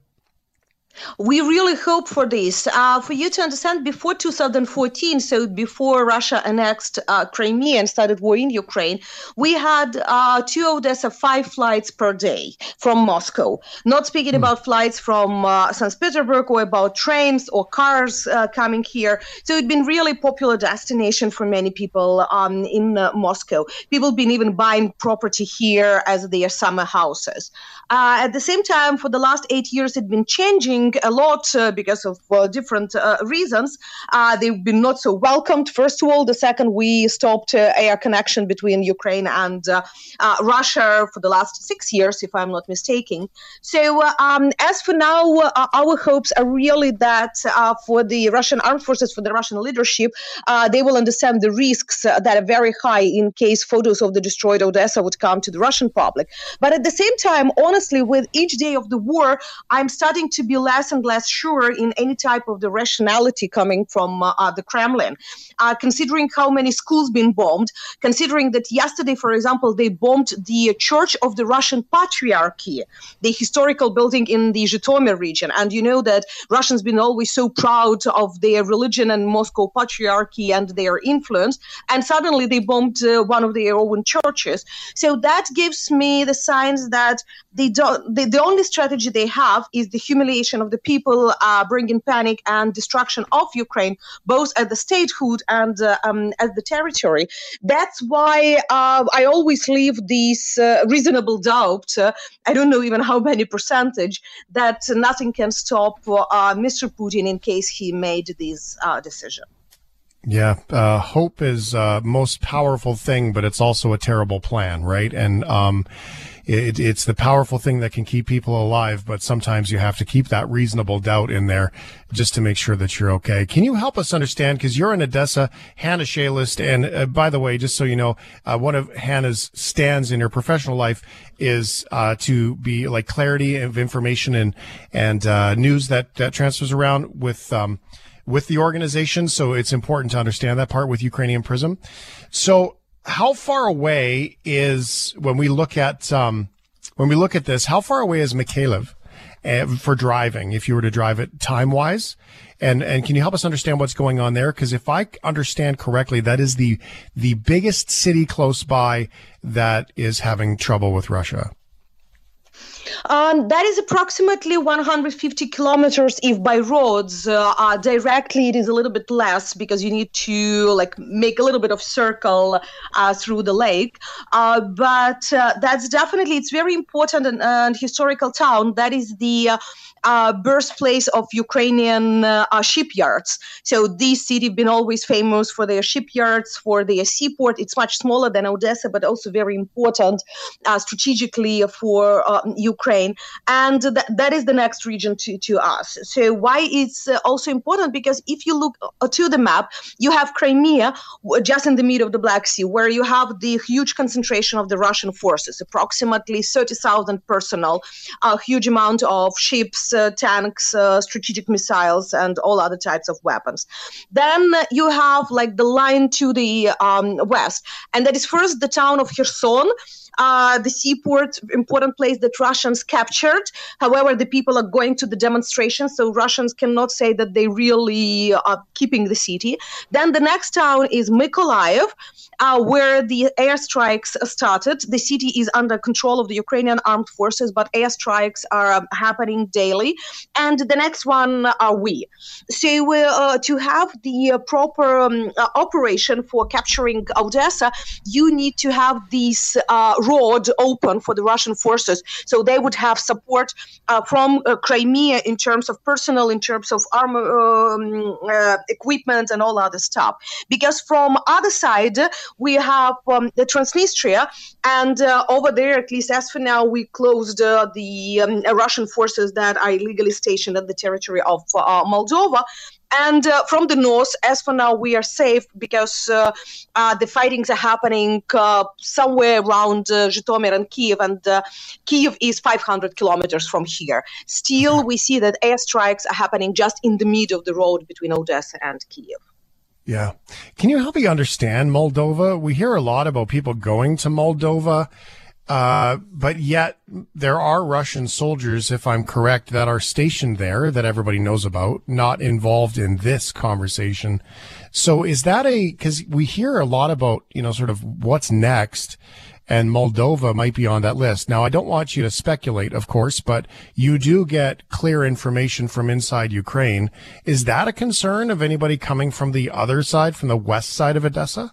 We really hope for this. Uh, for you to understand, before 2014, so before Russia annexed uh, Crimea and started war in Ukraine, we had uh, two Odessa five flights per day from Moscow. Not speaking mm. about flights from uh, St. Petersburg or about trains or cars uh, coming here. So it's been really popular destination for many people um, in uh, Moscow. People been even buying property here as their summer houses. at the same time, for the last eight years, it's been changing a lot uh, because of uh, different uh, reasons. they've been not so welcomed, first of all. The second, we stopped air connection between Ukraine and Russia for the last six years, if I'm not mistaken. So, um, as for now, our hopes are really that for the Russian armed forces, for the Russian leadership, they will understand the risks that are very high in case photos of the destroyed Odessa would come to the Russian public. But at the same time, honestly, with each day of the war, I'm starting to be less less and less sure in any type of the rationality coming from uh, uh, the Kremlin. Uh, considering how many schools been bombed, considering that yesterday, for example, they bombed the Church of the Russian Patriarchy, the historical building in the Zhytomyr region, and you know that Russians been always so proud of their religion and Moscow Patriarchy and their influence, and suddenly they bombed uh, one of their own churches. So that gives me the signs that they don't. They, the only strategy they have is the humiliation of the people, uh, bringing panic and destruction of Ukraine, both at the statehood and uh, um, at the territory. That's why uh, I always leave this uh, reasonable doubt. I don't know even how many percentage that nothing can stop Mr. Putin in case he made this decision. Yeah, uh, hope is uh, most powerful thing, but it's also a terrible plan, right? And um, it, it's the powerful thing that can keep people alive, but sometimes you have to keep that reasonable doubt in there just to make sure that you're okay. Can you help us understand? Because you're in Odessa, Hana Shelest, and uh, by the way, just so you know, uh, one of Hana's stands in her professional life is uh, to be like clarity of information and and uh, news that that transfers around with. Um, with the organization, so it's important to understand that part with Ukrainian Prism. So how far away is when we look at um, when we look at this? How far away is Mykolaiv uh, for driving? If you were to drive it time wise, and and can you help us understand what's going on there? Because if I understand correctly, that is the the biggest city close by that is having trouble with Russia. Um, that is approximately 150 kilometers if by roads. Uh, uh, directly, it is a little bit less because you need to like make a little bit of circle uh, through the lake. Uh, but uh, that's definitely it's very important and, and historical town. That is the uh, birthplace of Ukrainian uh, shipyards. So this city been always famous for their shipyards, for their seaport. It's much smaller than Odessa, but also very important uh, strategically for um, Ukraine. And th- that is the next region to, to us. So why it's uh, also important? Because if you look uh, to the map, you have Crimea just in the middle of the Black Sea, where you have the huge concentration of the Russian forces, approximately 30,000 personnel, a huge amount of ships, tanks, uh, strategic missiles, and all other types of weapons. Then you have like the line to the um, west, and that is first the town of Kherson uh, the seaport, important place that Russians captured. However, the people are going to the demonstration, so Russians cannot say that they really are keeping the city. Then the next town is Mykolaiv, uh, where the airstrikes started. The city is under control of the Ukrainian armed forces, but airstrikes are um, happening daily. And the next one are we. So uh, to have the uh, proper um, uh, operation for capturing Odessa, you need to have these uh, road open for the Russian forces. So they would have support uh, from uh, Crimea in terms of personnel, in terms of armor, um, uh, equipment, and all other stuff. Because from other side we have um, the Transnistria, and uh, over there, at least as for now, we closed uh, the um, Russian forces that are illegally stationed at the territory of uh, Moldova. And uh, from the north, as for now, we are safe because uh, uh, the fightings are happening uh, somewhere around uh, Zhytomyr and Kiev, and uh, Kiev is 500 kilometers from here. Still, we see that airstrikes are happening just in the middle of the road between Odessa and Kiev. Yeah. Can you help me understand Moldova? We hear a lot about people going to Moldova uh, but yet there are Russian soldiers, if I'm correct, that are stationed there that everybody knows about, not involved in this conversation. So is that a, cause we hear a lot about, you know, sort of what's next and Moldova might be on that list. Now, I don't want you to speculate, of course, but you do get clear information from inside Ukraine. Is that a concern of anybody coming from the other side, from the west side of Odessa?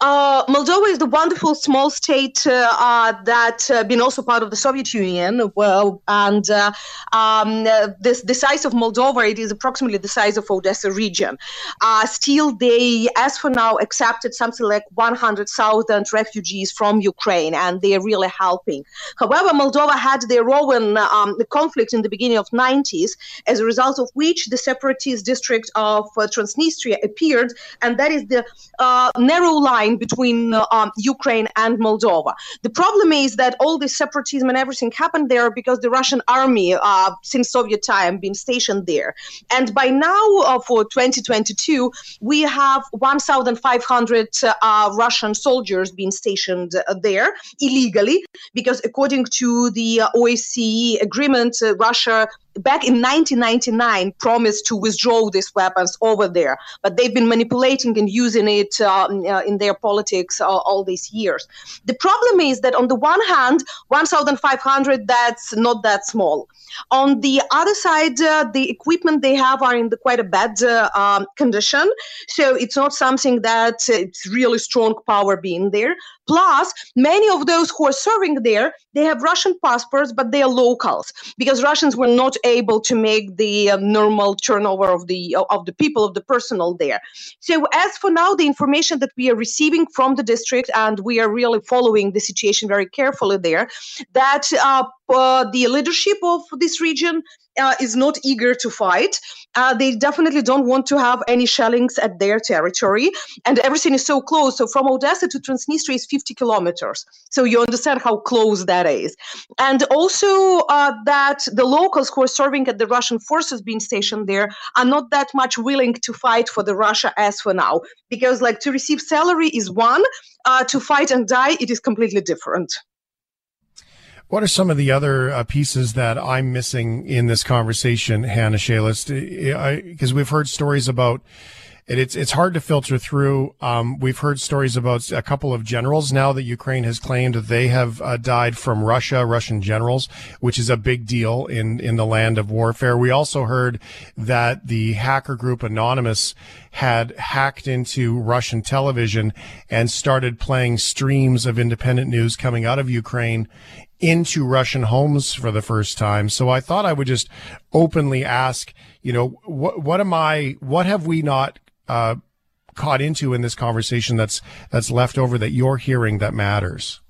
Uh, Moldova is the wonderful small state uh, uh, that uh, been also part of the Soviet Union. Well, and uh, um, this, the size of Moldova it is approximately the size of Odessa region. Uh, still, they, as for now, accepted something like 100,000 refugees from Ukraine, and they are really helping. However, Moldova had their own um, conflict in the beginning of 90s, as a result of which the separatist district of Transnistria appeared, and that is the narrow line between uh, um, Ukraine and Moldova. The problem is that all this separatism and everything happened there because the Russian army, uh, since Soviet time, been stationed there. And by now, uh, for 2022, we have 1,500 uh, Russian soldiers being stationed uh, there illegally because, according to the uh, OSCE agreement, Russia back in 1999 promised to withdraw these weapons over there, but they've been manipulating and using it uh, uh, in their politics uh, all these years. The problem is that on the one hand, 1,500 that's not that small. On the other side, uh, the equipment they have are in the quite a bad uh, um, condition, so it's not something that it's really strong power being there. Plus, many of those who are serving there, they have Russian passports, but they are locals because Russians were not able to make the uh, normal turnover of the of the people of the personnel there. So, as for now, the information that we are receiving from the district, and we are really following the situation very carefully there, that uh, uh, the leadership of this region uh, is not eager to fight. Uh, they definitely don't want to have any shellings at their territory, and everything is so close. So from Odessa to Transnistria is 50 kilometers. So you understand how close that is, and also uh, that the locals who are serving at the Russian forces being stationed there are not that much willing to fight for the Russia as for now, because like to receive salary is one, uh, to fight and die it is completely different. What are some of the other uh, pieces that I'm missing in this conversation, Hana Shelest? Because we've heard stories about it, it's it's hard to filter through. Um, we've heard stories about a couple of generals now that Ukraine has claimed that they have uh, died from Russia, Russian generals, which is a big deal in in the land of warfare. We also heard that the hacker group Anonymous had hacked into Russian television and started playing streams of independent news coming out of Ukraine into Russian homes for the first time. So I thought I would just openly ask, you know, what what am I? What have we not uh, caught into in this conversation that's that's left over that you're hearing that matters?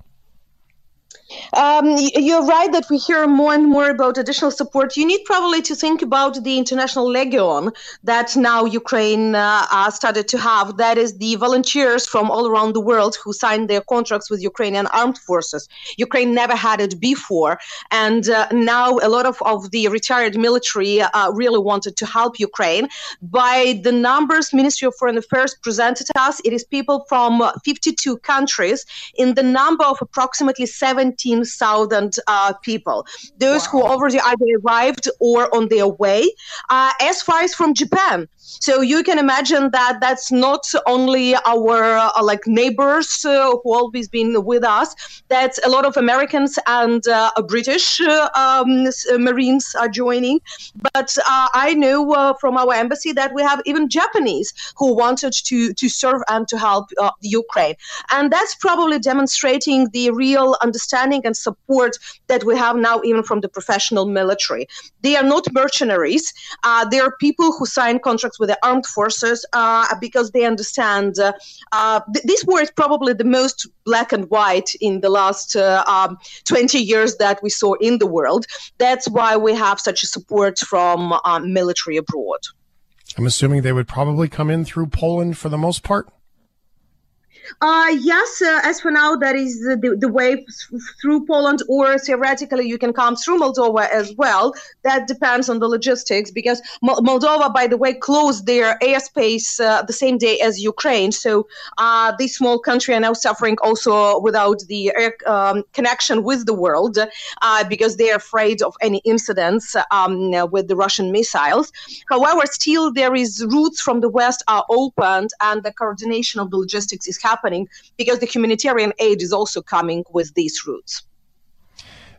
Um, you're right that we hear more and more about additional support. You need probably to think about the international legion that now Ukraine uh, uh, started to have. That is the volunteers from all around the world who signed their contracts with Ukrainian armed forces. Ukraine never had it before, and uh, now a lot of, of the retired military uh, really wanted to help Ukraine. By the numbers Ministry of Foreign Affairs presented us, it is people from 52 countries in the number of approximately 70 15,000 uh, people, those wow. who already either arrived or on their way, uh, as far as from Japan. So you can imagine that that's not only our uh, like neighbors uh, who always been with us. That's a lot of Americans and uh, British uh, um, uh, Marines are joining. But uh, I know from our embassy that we have even Japanese who wanted to to serve and to help the Ukraine, and that's probably demonstrating the real understanding and support that we have now even from the professional military. They are not mercenaries. they are people who sign contracts with the armed forces uh, because they understand uh, uh, th- this war is probably the most black and white in the last um, 20 years that we saw in the world. That's why we have such a support from military abroad. I'm assuming they would probably come in through Poland for the most part. Uh, yes, uh, as for now, that is the, the way through Poland, or theoretically, you can come through Moldova as well. That depends on the logistics because Moldova, by the way, closed their airspace uh, the same day as Ukraine. So uh, this small country are now suffering also without the air um, connection with the world uh, because they are afraid of any incidents um, with the Russian missiles. However, still there is routes from the west are opened, and the coordination of the logistics is happening happening because the humanitarian aid is also coming with these routes.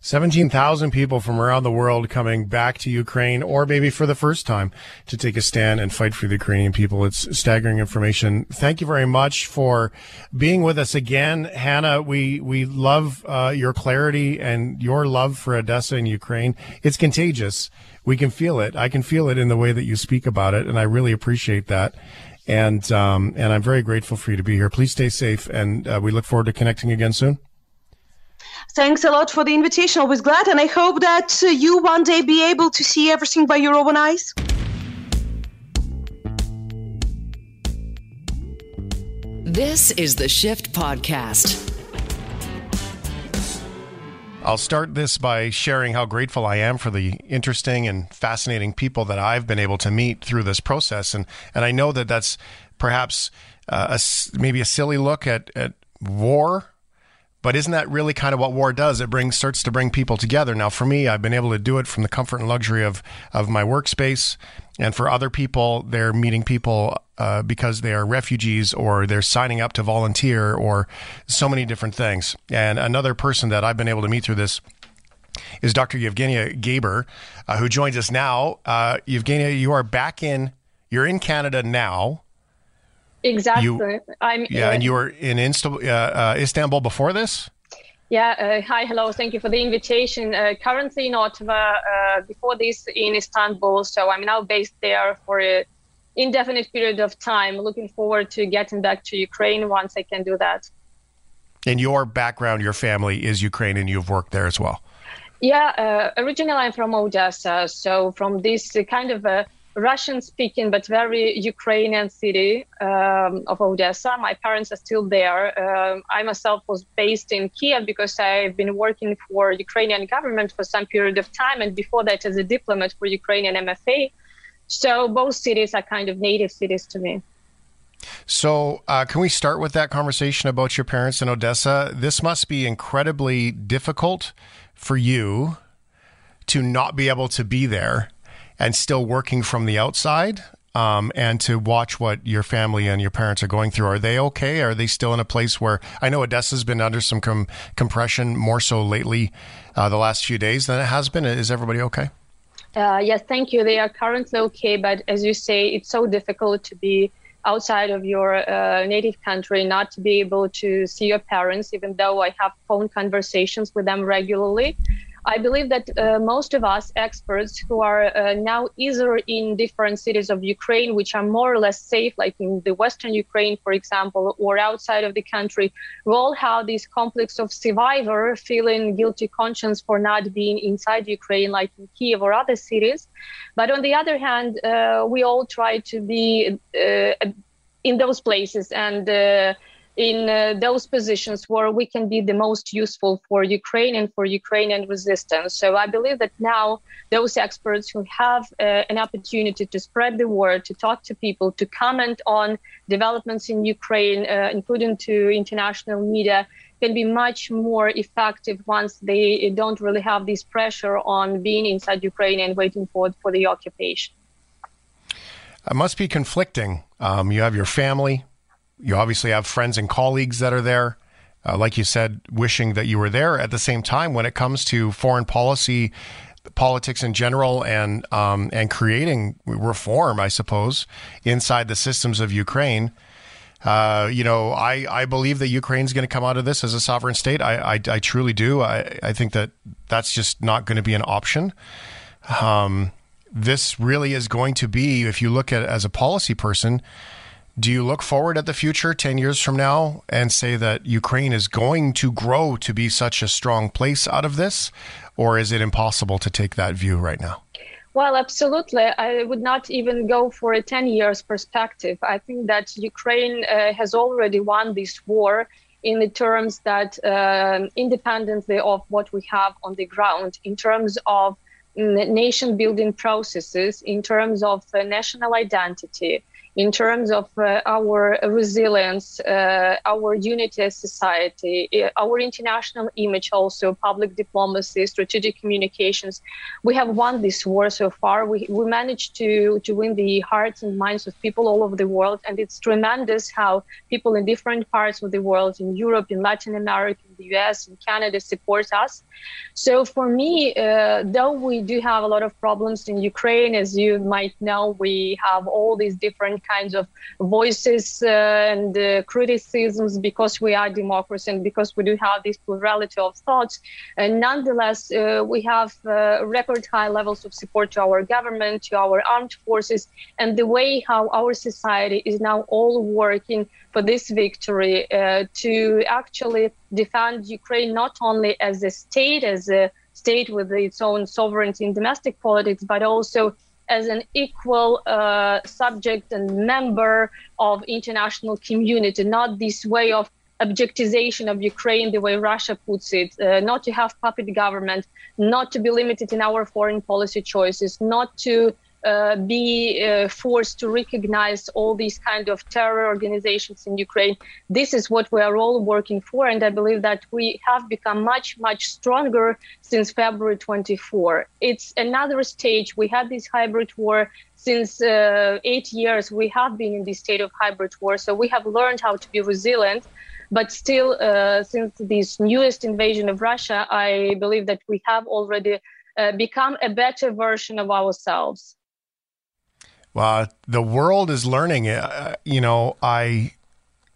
17,000 people from around the world coming back to Ukraine or maybe for the first time to take a stand and fight for the Ukrainian people. It's staggering information. Thank you very much for being with us again. Hana, we, we love uh, your clarity and your love for Odessa and Ukraine. It's contagious. We can feel it. I can feel it in the way that you speak about it. And I really appreciate that and um, and I'm very grateful for you to be here. Please stay safe, and uh, we look forward to connecting again soon. Thanks a lot for the invitation. Always glad, and I hope that uh, you one day be able to see everything by your own eyes. This is the Shift Podcast. I'll start this by sharing how grateful I am for the interesting and fascinating people that I've been able to meet through this process, and and I know that that's perhaps uh, a, maybe a silly look at at war but isn't that really kind of what war does? It brings starts to bring people together. Now, for me, I've been able to do it from the comfort and luxury of of my workspace, and for other people, they're meeting people uh, because they are refugees or they're signing up to volunteer or so many different things. And another person that I've been able to meet through this is Dr. Yevgeniya Gaber, uh, who joins us now. Uh, Yevgeniya, you are back in. You're in Canada now. Exactly. You, I'm yeah, and you were in Insta- uh, uh, Istanbul before this. Yeah. Uh, hi. Hello. Thank you for the invitation. Uh, currently in Ottawa. Uh, before this, in Istanbul. So I'm now based there for a indefinite period of time. Looking forward to getting back to Ukraine once I can do that. And your background, your family is Ukrainian. And you've worked there as well. Yeah. Uh, originally, I'm from Odessa. So from this kind of a Russian speaking but very Ukrainian city um, of Odessa. My parents are still there. Uh, I myself was based in Kiev because I've been working for Ukrainian government for some period of time and before that as a diplomat for Ukrainian MFA. So both cities are kind of native cities to me. So, uh, can we start with that conversation about your parents in Odessa? This must be incredibly difficult for you to not be able to be there and still working from the outside um, and to watch what your family and your parents are going through. Are they okay? Are they still in a place where I know Odessa's been under some com- compression more so lately, uh, the last few days than it has been? Is everybody okay? Uh, yes, thank you. They are currently okay, but as you say, it's so difficult to be outside of your uh, native country, not to be able to see your parents, even though I have phone conversations with them regularly. I believe that uh, most of us experts who are uh, now either in different cities of Ukraine, which are more or less safe, like in the Western Ukraine, for example, or outside of the country, we all have this complex of survivor feeling guilty conscience for not being inside Ukraine, like in Kiev or other cities. But on the other hand, uh, we all try to be uh, in those places and uh, in uh, those positions where we can be the most useful for Ukraine and for Ukrainian resistance. So I believe that now those experts who have uh, an opportunity to spread the word, to talk to people, to comment on developments in Ukraine, uh, including to international media, can be much more effective once they don't really have this pressure on being inside Ukraine and waiting for, for the occupation. It must be conflicting. Um, you have your family, you obviously have friends and colleagues that are there. Uh, like you said, wishing that you were there. At the same time, when it comes to foreign policy, politics in general, and um, and creating reform, I suppose, inside the systems of Ukraine. Uh, you know, I, I believe that Ukraine's going to come out of this as a sovereign state. I, I, I truly do. I, I think that that's just not going to be an option. Um, this really is going to be, if you look at it as a policy person, do you look forward at the future 10 years from now and say that Ukraine is going to grow to be such a strong place out of this? Or is it impossible to take that view right now? Well, absolutely. I would not even go for a 10 years perspective. I think that Ukraine uh, has already won this war in the terms that, uh, independently of what we have on the ground, in terms of nation building processes, in terms of uh, national identity, in terms of uh, our resilience, uh, our unity as society, uh, our international image, also public diplomacy, strategic communications. We have won this war so far. We, we managed to, to win the hearts and minds of people all over the world. And it's tremendous how people in different parts of the world, in Europe, in Latin America, the US and Canada support us. So for me, uh, though we do have a lot of problems in Ukraine, as you might know, we have all these different kinds of voices uh, and uh, criticisms because we are democracy and because we do have this plurality of thoughts. And nonetheless, uh, we have uh, record high levels of support to our government, to our armed forces, and the way how our society is now all working for this victory uh, to actually defend Ukraine not only as a state, as a state with its own sovereignty in domestic politics, but also as an equal uh, subject and member of international community, not this way of objectization of Ukraine the way Russia puts it, uh, not to have puppet government, not to be limited in our foreign policy choices, not to uh, be uh, forced to recognize all these kind of terror organizations in Ukraine. This is what we are all working for, and I believe that we have become much, much stronger since February 24. It's another stage. We had this hybrid war since uh, eight years. We have been in this state of hybrid war, so we have learned how to be resilient. But still, uh, since this newest invasion of Russia, I believe that we have already uh, become a better version of ourselves. Well, the world is learning. Uh, you know, I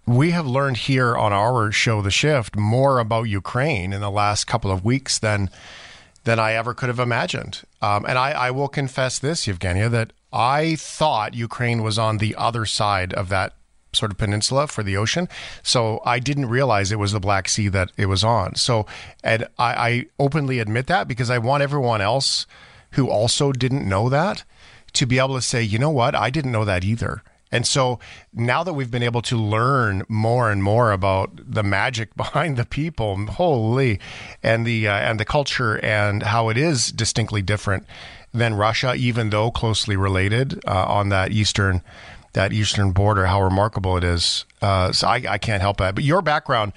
we have learned here on our show, The Shift, more about Ukraine in the last couple of weeks than than I ever could have imagined. Um, and I, I will confess this, Yevgeniya, that I thought Ukraine was on the other side of that sort of peninsula for the ocean. So I didn't realize it was the Black Sea that it was on. So, and I, I openly admit that because I want everyone else who also didn't know that to be able to say, you know what, I didn't know that either. And so now that we've been able to learn more and more about the magic behind the people, holy, and the uh, and the culture and how it is distinctly different than Russia, even though closely related uh, on that eastern that eastern border, how remarkable it is. Uh, so I, I, can't help that. But your background,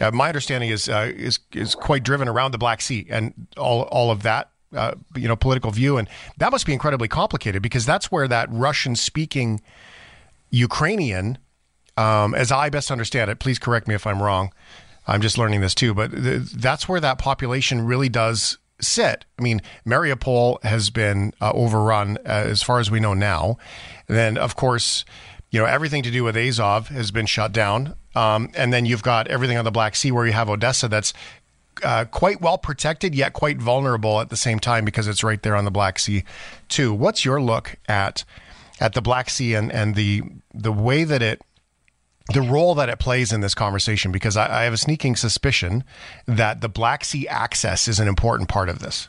uh, my understanding is uh, is is quite driven around the Black Sea and all all of that. Uh, you know, political view, and that must be incredibly complicated because that's where that Russian-speaking Ukrainian, um, as I best understand it. Please correct me if I'm wrong. I'm just learning this too, but th- that's where that population really does sit. I mean, Mariupol has been uh, overrun uh, as far as we know now. And then, of course, you know, everything to do with Azov has been shut down. Um, and then you've got everything on the Black Sea where you have Odessa that's uh, quite well protected, yet quite vulnerable at the same time because it's right there on the Black Sea, too. What's your look at at the Black Sea and, and the the way that it the role that it plays in this conversation because I, I, have a sneaking suspicion that the Black Sea access is an important part of this.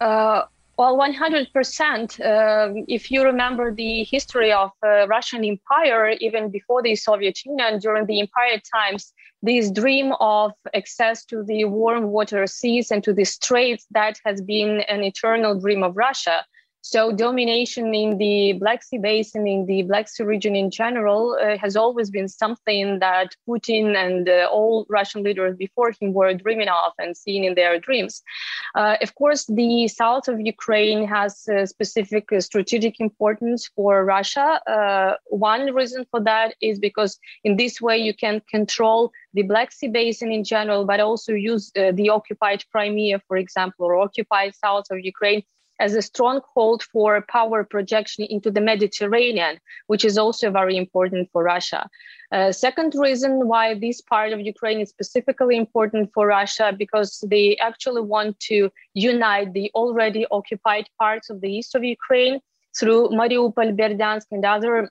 Uh, well, 100%. Uh, if you remember the history of uh, Russian Empire, even before the Soviet Union, during the Empire times, this dream of access to the warm water seas and to the straits that has been an eternal dream of Russia. So domination in the Black Sea Basin, in the Black Sea region in general, uh, has always been something that Putin and uh, all Russian leaders before him were dreaming of and seeing in their dreams. Uh, of course, the south of Ukraine has specific uh, strategic importance for Russia. Uh, one reason for that is because in this way you can control the Black Sea Basin in general, but also use uh, the occupied Crimea, for example, or occupied south of Ukraine as a stronghold for power projection into the Mediterranean, which is also very important for Russia. Uh, second reason why this part of Ukraine is specifically important for Russia because they actually want to unite the already occupied parts of the east of Ukraine through Mariupol, Berdyansk, and other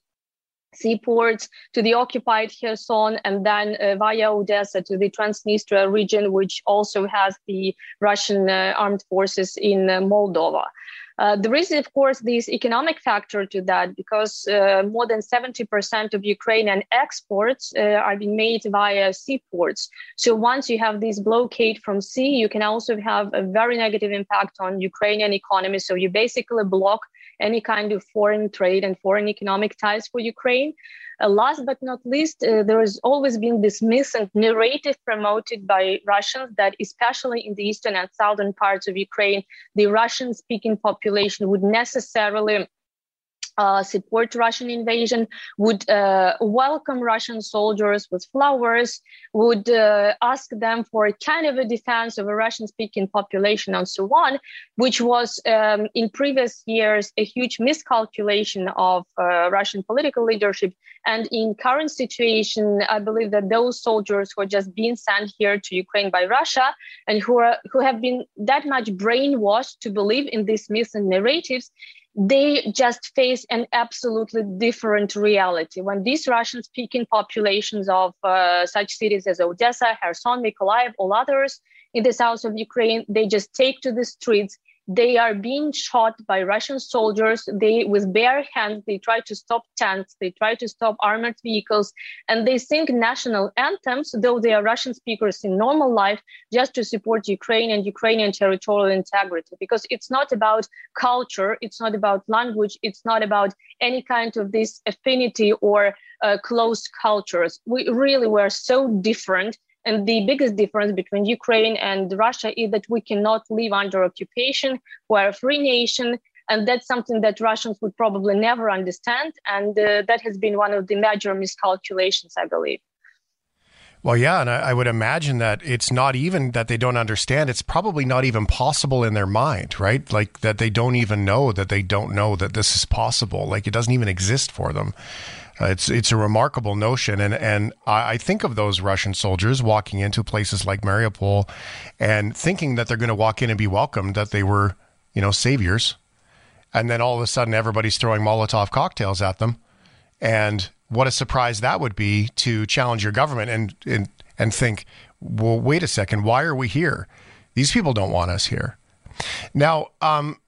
seaports to the occupied Kherson and then uh, via Odessa to the Transnistria region, which also has the Russian uh, armed forces in uh, Moldova. Uh, there is, of course, this economic factor to that because uh, more than 70% of Ukrainian exports uh, are being made via seaports. So once you have this blockade from sea, you can also have a very negative impact on Ukrainian economy. So you basically block any kind of foreign trade and foreign economic ties for Ukraine. Uh, last but not least, uh, there has always been this myth and narrative promoted by Russians that, especially in the eastern and southern parts of Ukraine, the Russian speaking population would necessarily uh, support Russian invasion, would uh, welcome Russian soldiers with flowers, would uh, ask them for kind of a defense of a Russian speaking population and so on, which was um, in previous years a huge miscalculation of uh, Russian political leadership. And in current situation, I believe that those soldiers who are just being sent here to Ukraine by Russia and who are who have been that much brainwashed to believe in these myths and narratives they just face an absolutely different reality. When these Russian speaking populations of uh, such cities as Odessa, Kherson, Mykolaiv, all others in the south of Ukraine, they just take to the streets they are being shot by Russian soldiers. They, with bare hands, they try to stop tanks, they try to stop armored vehicles, and they sing national anthems, though they are Russian speakers in normal life, just to support Ukraine and Ukrainian territorial integrity. Because it's not about culture, it's not about language, it's not about any kind of this affinity or uh, cultures. We really were so different and the biggest difference between Ukraine and Russia is that we cannot live under occupation. We're a free nation. And that's something that Russians would probably never understand. And uh, that has been one of the major miscalculations, I believe. Well, yeah, and I, I, would imagine that it's not even that they don't understand. It's probably not even possible in their mind, right? Like that they don't even know that they don't know that this is possible. Like it doesn't even exist for them. Uh, it's it's a remarkable notion, and and I think of those Russian soldiers walking into places like Mariupol, and thinking that they're going to walk in and be welcomed, that they were you know saviors, and then all of a sudden everybody's throwing Molotov cocktails at them, and what a surprise that would be to challenge your government and and and think, well, wait a second, why are we here? These people don't want us here. Now, um,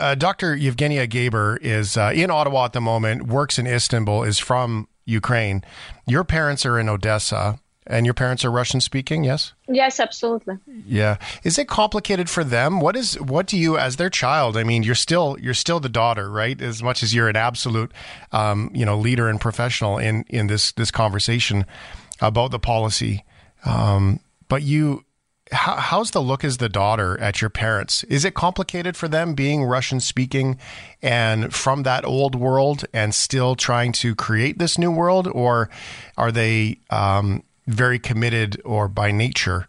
uh, Dr. Yevgeniya Gaber is uh, in Ottawa at the moment, works in Istanbul, is from Ukraine. Your parents are in Odessa, and your parents are Russian speaking, yes? Yes, absolutely. Yeah. Is it complicated for them? What is what do you as their child? I mean, you're still you're still the daughter, right? As much as you're an absolute um, you know, leader and professional in in this this conversation about the policy. Um, but you how, how's the look as the daughter at your parents? Is it complicated for them being Russian speaking and from that old world and still trying to create this new world, or are they um, very committed, or by nature,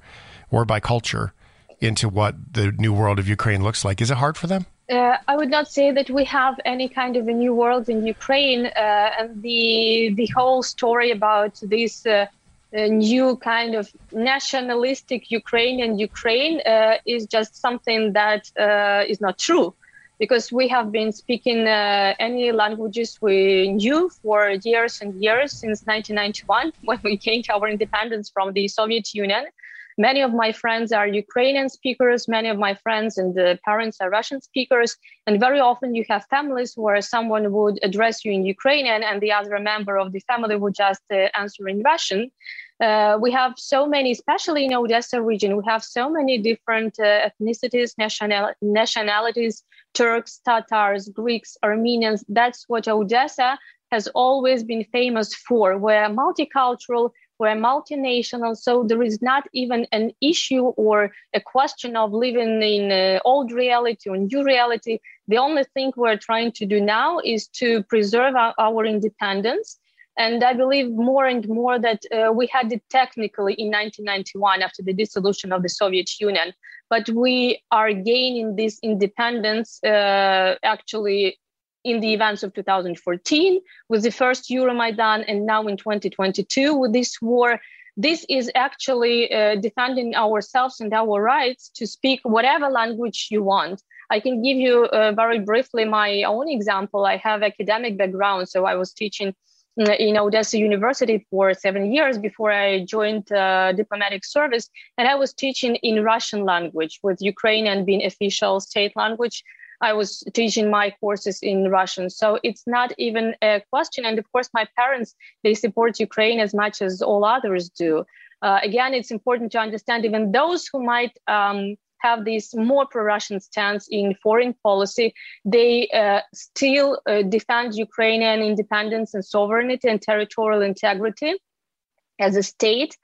or by culture, into what the new world of Ukraine looks like? Is it hard for them? Uh, I would not say that we have any kind of a new world in Ukraine, uh, and the the whole story about this uh, new kind of nationalistic Ukrainian Ukraine uh, is just something that uh, is not true because we have been speaking uh, any languages we knew for years and years since 1991 when we gained our independence from the Soviet Union. Many of my friends are Ukrainian speakers. Many of my friends and the parents are Russian speakers. And very often you have families where someone would address you in Ukrainian and the other member of the family would just uh, answer in Russian. Uh, we have so many, especially in Odessa region, we have so many different uh, ethnicities, national, nationalities, Turks, Tatars, Greeks, Armenians. That's what Odessa has always been famous for. We're multicultural, we're multinational, so there is not even an issue or a question of living in uh, old reality or new reality. The only thing we're trying to do now is to preserve our, our independence and I believe more and more that uh, we had it technically in 1991 after the dissolution of the Soviet Union, but we are gaining this independence uh, actually in the events of 2014 with the first Euromaidan and now in 2022 with this war. This is actually uh, defending ourselves and our rights to speak whatever language you want. I can give you uh, very briefly my own example. I have academic background, so I was teaching in Odessa University for seven years before I joined uh, diplomatic service. And I was teaching in Russian language with Ukrainian being official state language. I was teaching my courses in Russian. So it's not even a question. And of course, my parents, they support Ukraine as much as all others do. Uh, again, it's important to understand even those who might um, have this more pro-Russian stance in foreign policy, they uh, still uh, defend Ukrainian independence and sovereignty and territorial integrity as a state.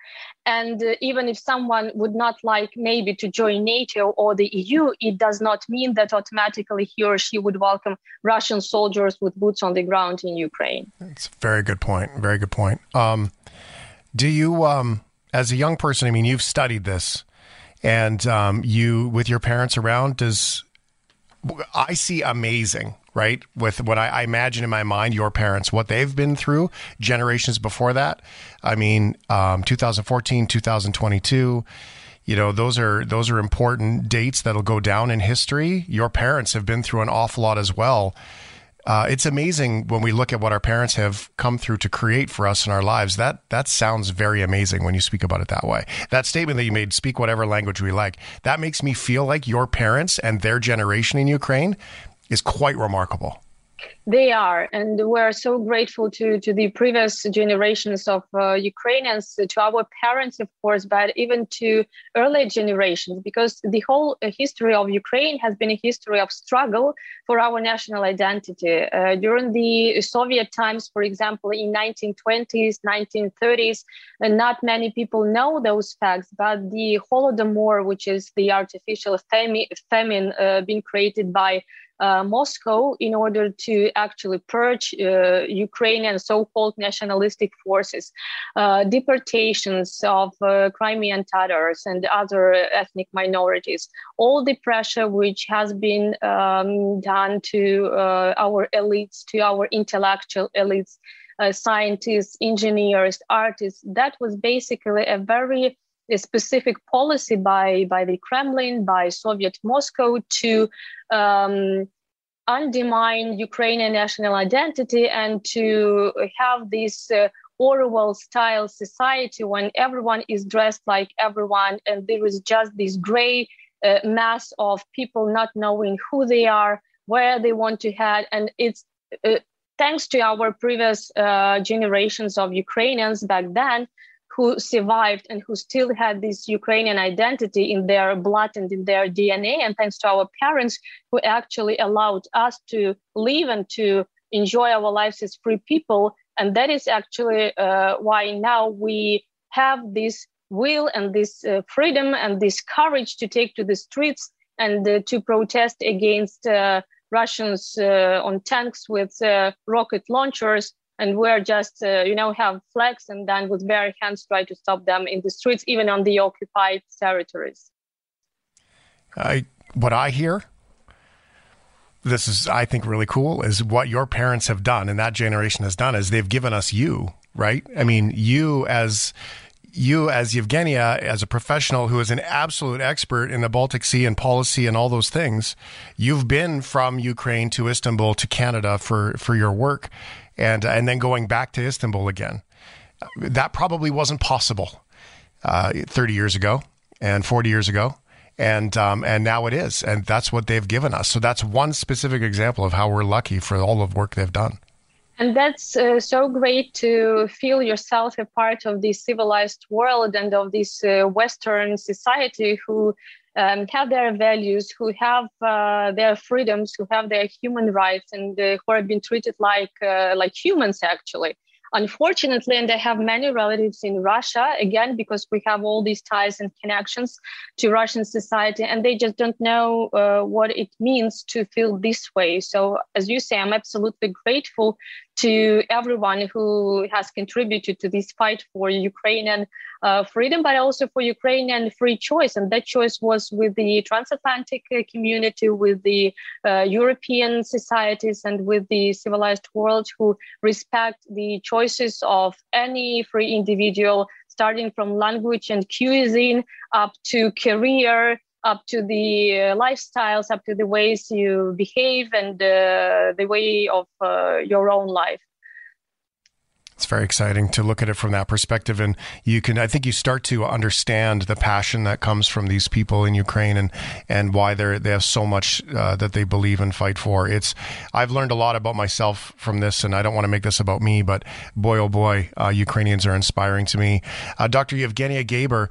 And uh, even if someone would not like maybe to join NATO or the EU, it does not mean that automatically he or she would welcome Russian soldiers with boots on the ground in Ukraine. That's a very good point. Very good point. Um, do you, um, as a young person, I mean, you've studied this and um, you with your parents around does i see amazing right with what I, I, imagine in my mind your parents what they've been through generations before that i mean um, 2014 2022 you know those are those are important dates that'll go down in history your parents have been through an awful lot as well uh, it's amazing when we look at what our parents have come through to create for us in our lives. That that sounds very amazing when you speak about it that way. That statement that you made, "Speak whatever language we like," that makes me feel like your parents and their generation in Ukraine is quite remarkable. They are, and we're so grateful to to the previous generations of uh, Ukrainians, to our parents, of course, but even to earlier generations, because the whole uh, history of Ukraine has been a history of struggle for our national identity. Uh, during the Soviet times, for example, in 1920s, 1930s, uh, not many people know those facts, but the Holodomor, which is the artificial famine, uh, being created by Moscow in order to actually purge uh, Ukrainian so-called nationalistic forces, uh, deportations of uh, Crimean Tatars and other ethnic minorities, all the pressure which has been um, done to uh, our elites, to our intellectual elites, uh, scientists, engineers, artists, that was basically a very a specific policy by by the Kremlin, by Soviet Moscow to um, undermine Ukrainian national identity and to have this uh, Orwell style society when everyone is dressed like everyone and there is just this gray uh, mass of people not knowing who they are, where they want to head. And it's uh, thanks to our previous uh, generations of Ukrainians back then who survived and who still had this Ukrainian identity in their blood and in their DNA, and thanks to our parents who actually allowed us to live and to enjoy our lives as free people. And that is actually uh, why now we have this will and this uh, freedom and this courage to take to the streets and uh, to protest against uh, Russians uh, on tanks with uh, rocket launchers and we're just uh, you know have flags and then with bare hands try to stop them in the streets even on the occupied territories. I, what i hear this is i think really cool is what your parents have done and that generation has done is they've given us you right? I mean you as you as Yevgeniya, as a professional who is an absolute expert in the Baltic Sea and policy and all those things, you've been from Ukraine to Istanbul to Canada for, for your work and, and then going back to Istanbul again. That probably wasn't possible uh, 30 years ago and 40 years ago. And um, and now it is, and that's what they've given us. So that's one specific example of how we're lucky for all the work they've done. And that's uh, so great to feel yourself a part of this civilized world and of this uh, Western society who um, have their values, who have uh, their freedoms, who have their human rights, and uh, who are being treated like uh, like humans actually unfortunately, and I have many relatives in Russia, again, because we have all these ties and connections to Russian society, and they just don't know uh, what it means to feel this way. So, as you say, I'm absolutely grateful to everyone who has contributed to this fight for Ukrainian uh, freedom, but also for Ukrainian free choice. And that choice was with the transatlantic uh, community, with the uh, European societies, and with the civilized world who respect the choices of any free individual, starting from language and cuisine up to career up to the lifestyles, up to the ways you behave and uh, the way of uh, your own life. It's very exciting to look at it from that perspective. And you can, I think you start to understand the passion that comes from these people in Ukraine and, and why they're, they have so much uh, that they believe and fight for. It's, I've learned a lot about myself from this, and I don't want to make this about me, but boy, oh boy, uh, Ukrainians are inspiring to me. Uh, Dr. Yevgeniya Gaber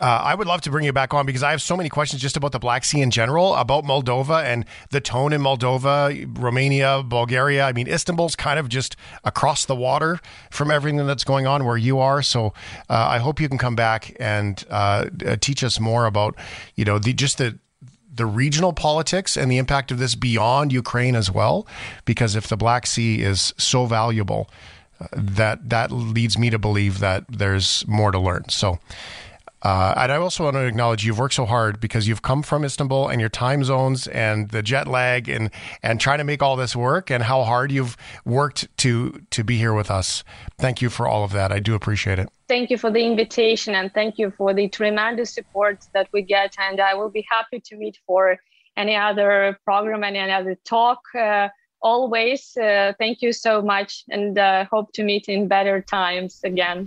uh, I would love to bring you back on because I have so many questions just about the Black Sea in general, about Moldova and the tone in Moldova, Romania, Bulgaria. I mean, Istanbul's kind of just across the water from everything that's going on where you are. So uh, I hope you can come back and uh, teach us more about, you know, the just the the regional politics and the impact of this beyond Ukraine as well. Because if the Black Sea is so valuable, uh, that that leads me to believe that there's more to learn. So. Uh, and I also want to acknowledge you've worked so hard because you've come from Istanbul and your time zones and the jet lag and and trying to make all this work and how hard you've worked to to be here with us. Thank you for all of that. I do appreciate it. Thank you for the invitation and thank you for the tremendous support that we get. And I will be happy to meet for any other program, any other talk. Uh, always, uh, thank you so much and uh, hope to meet in better times again.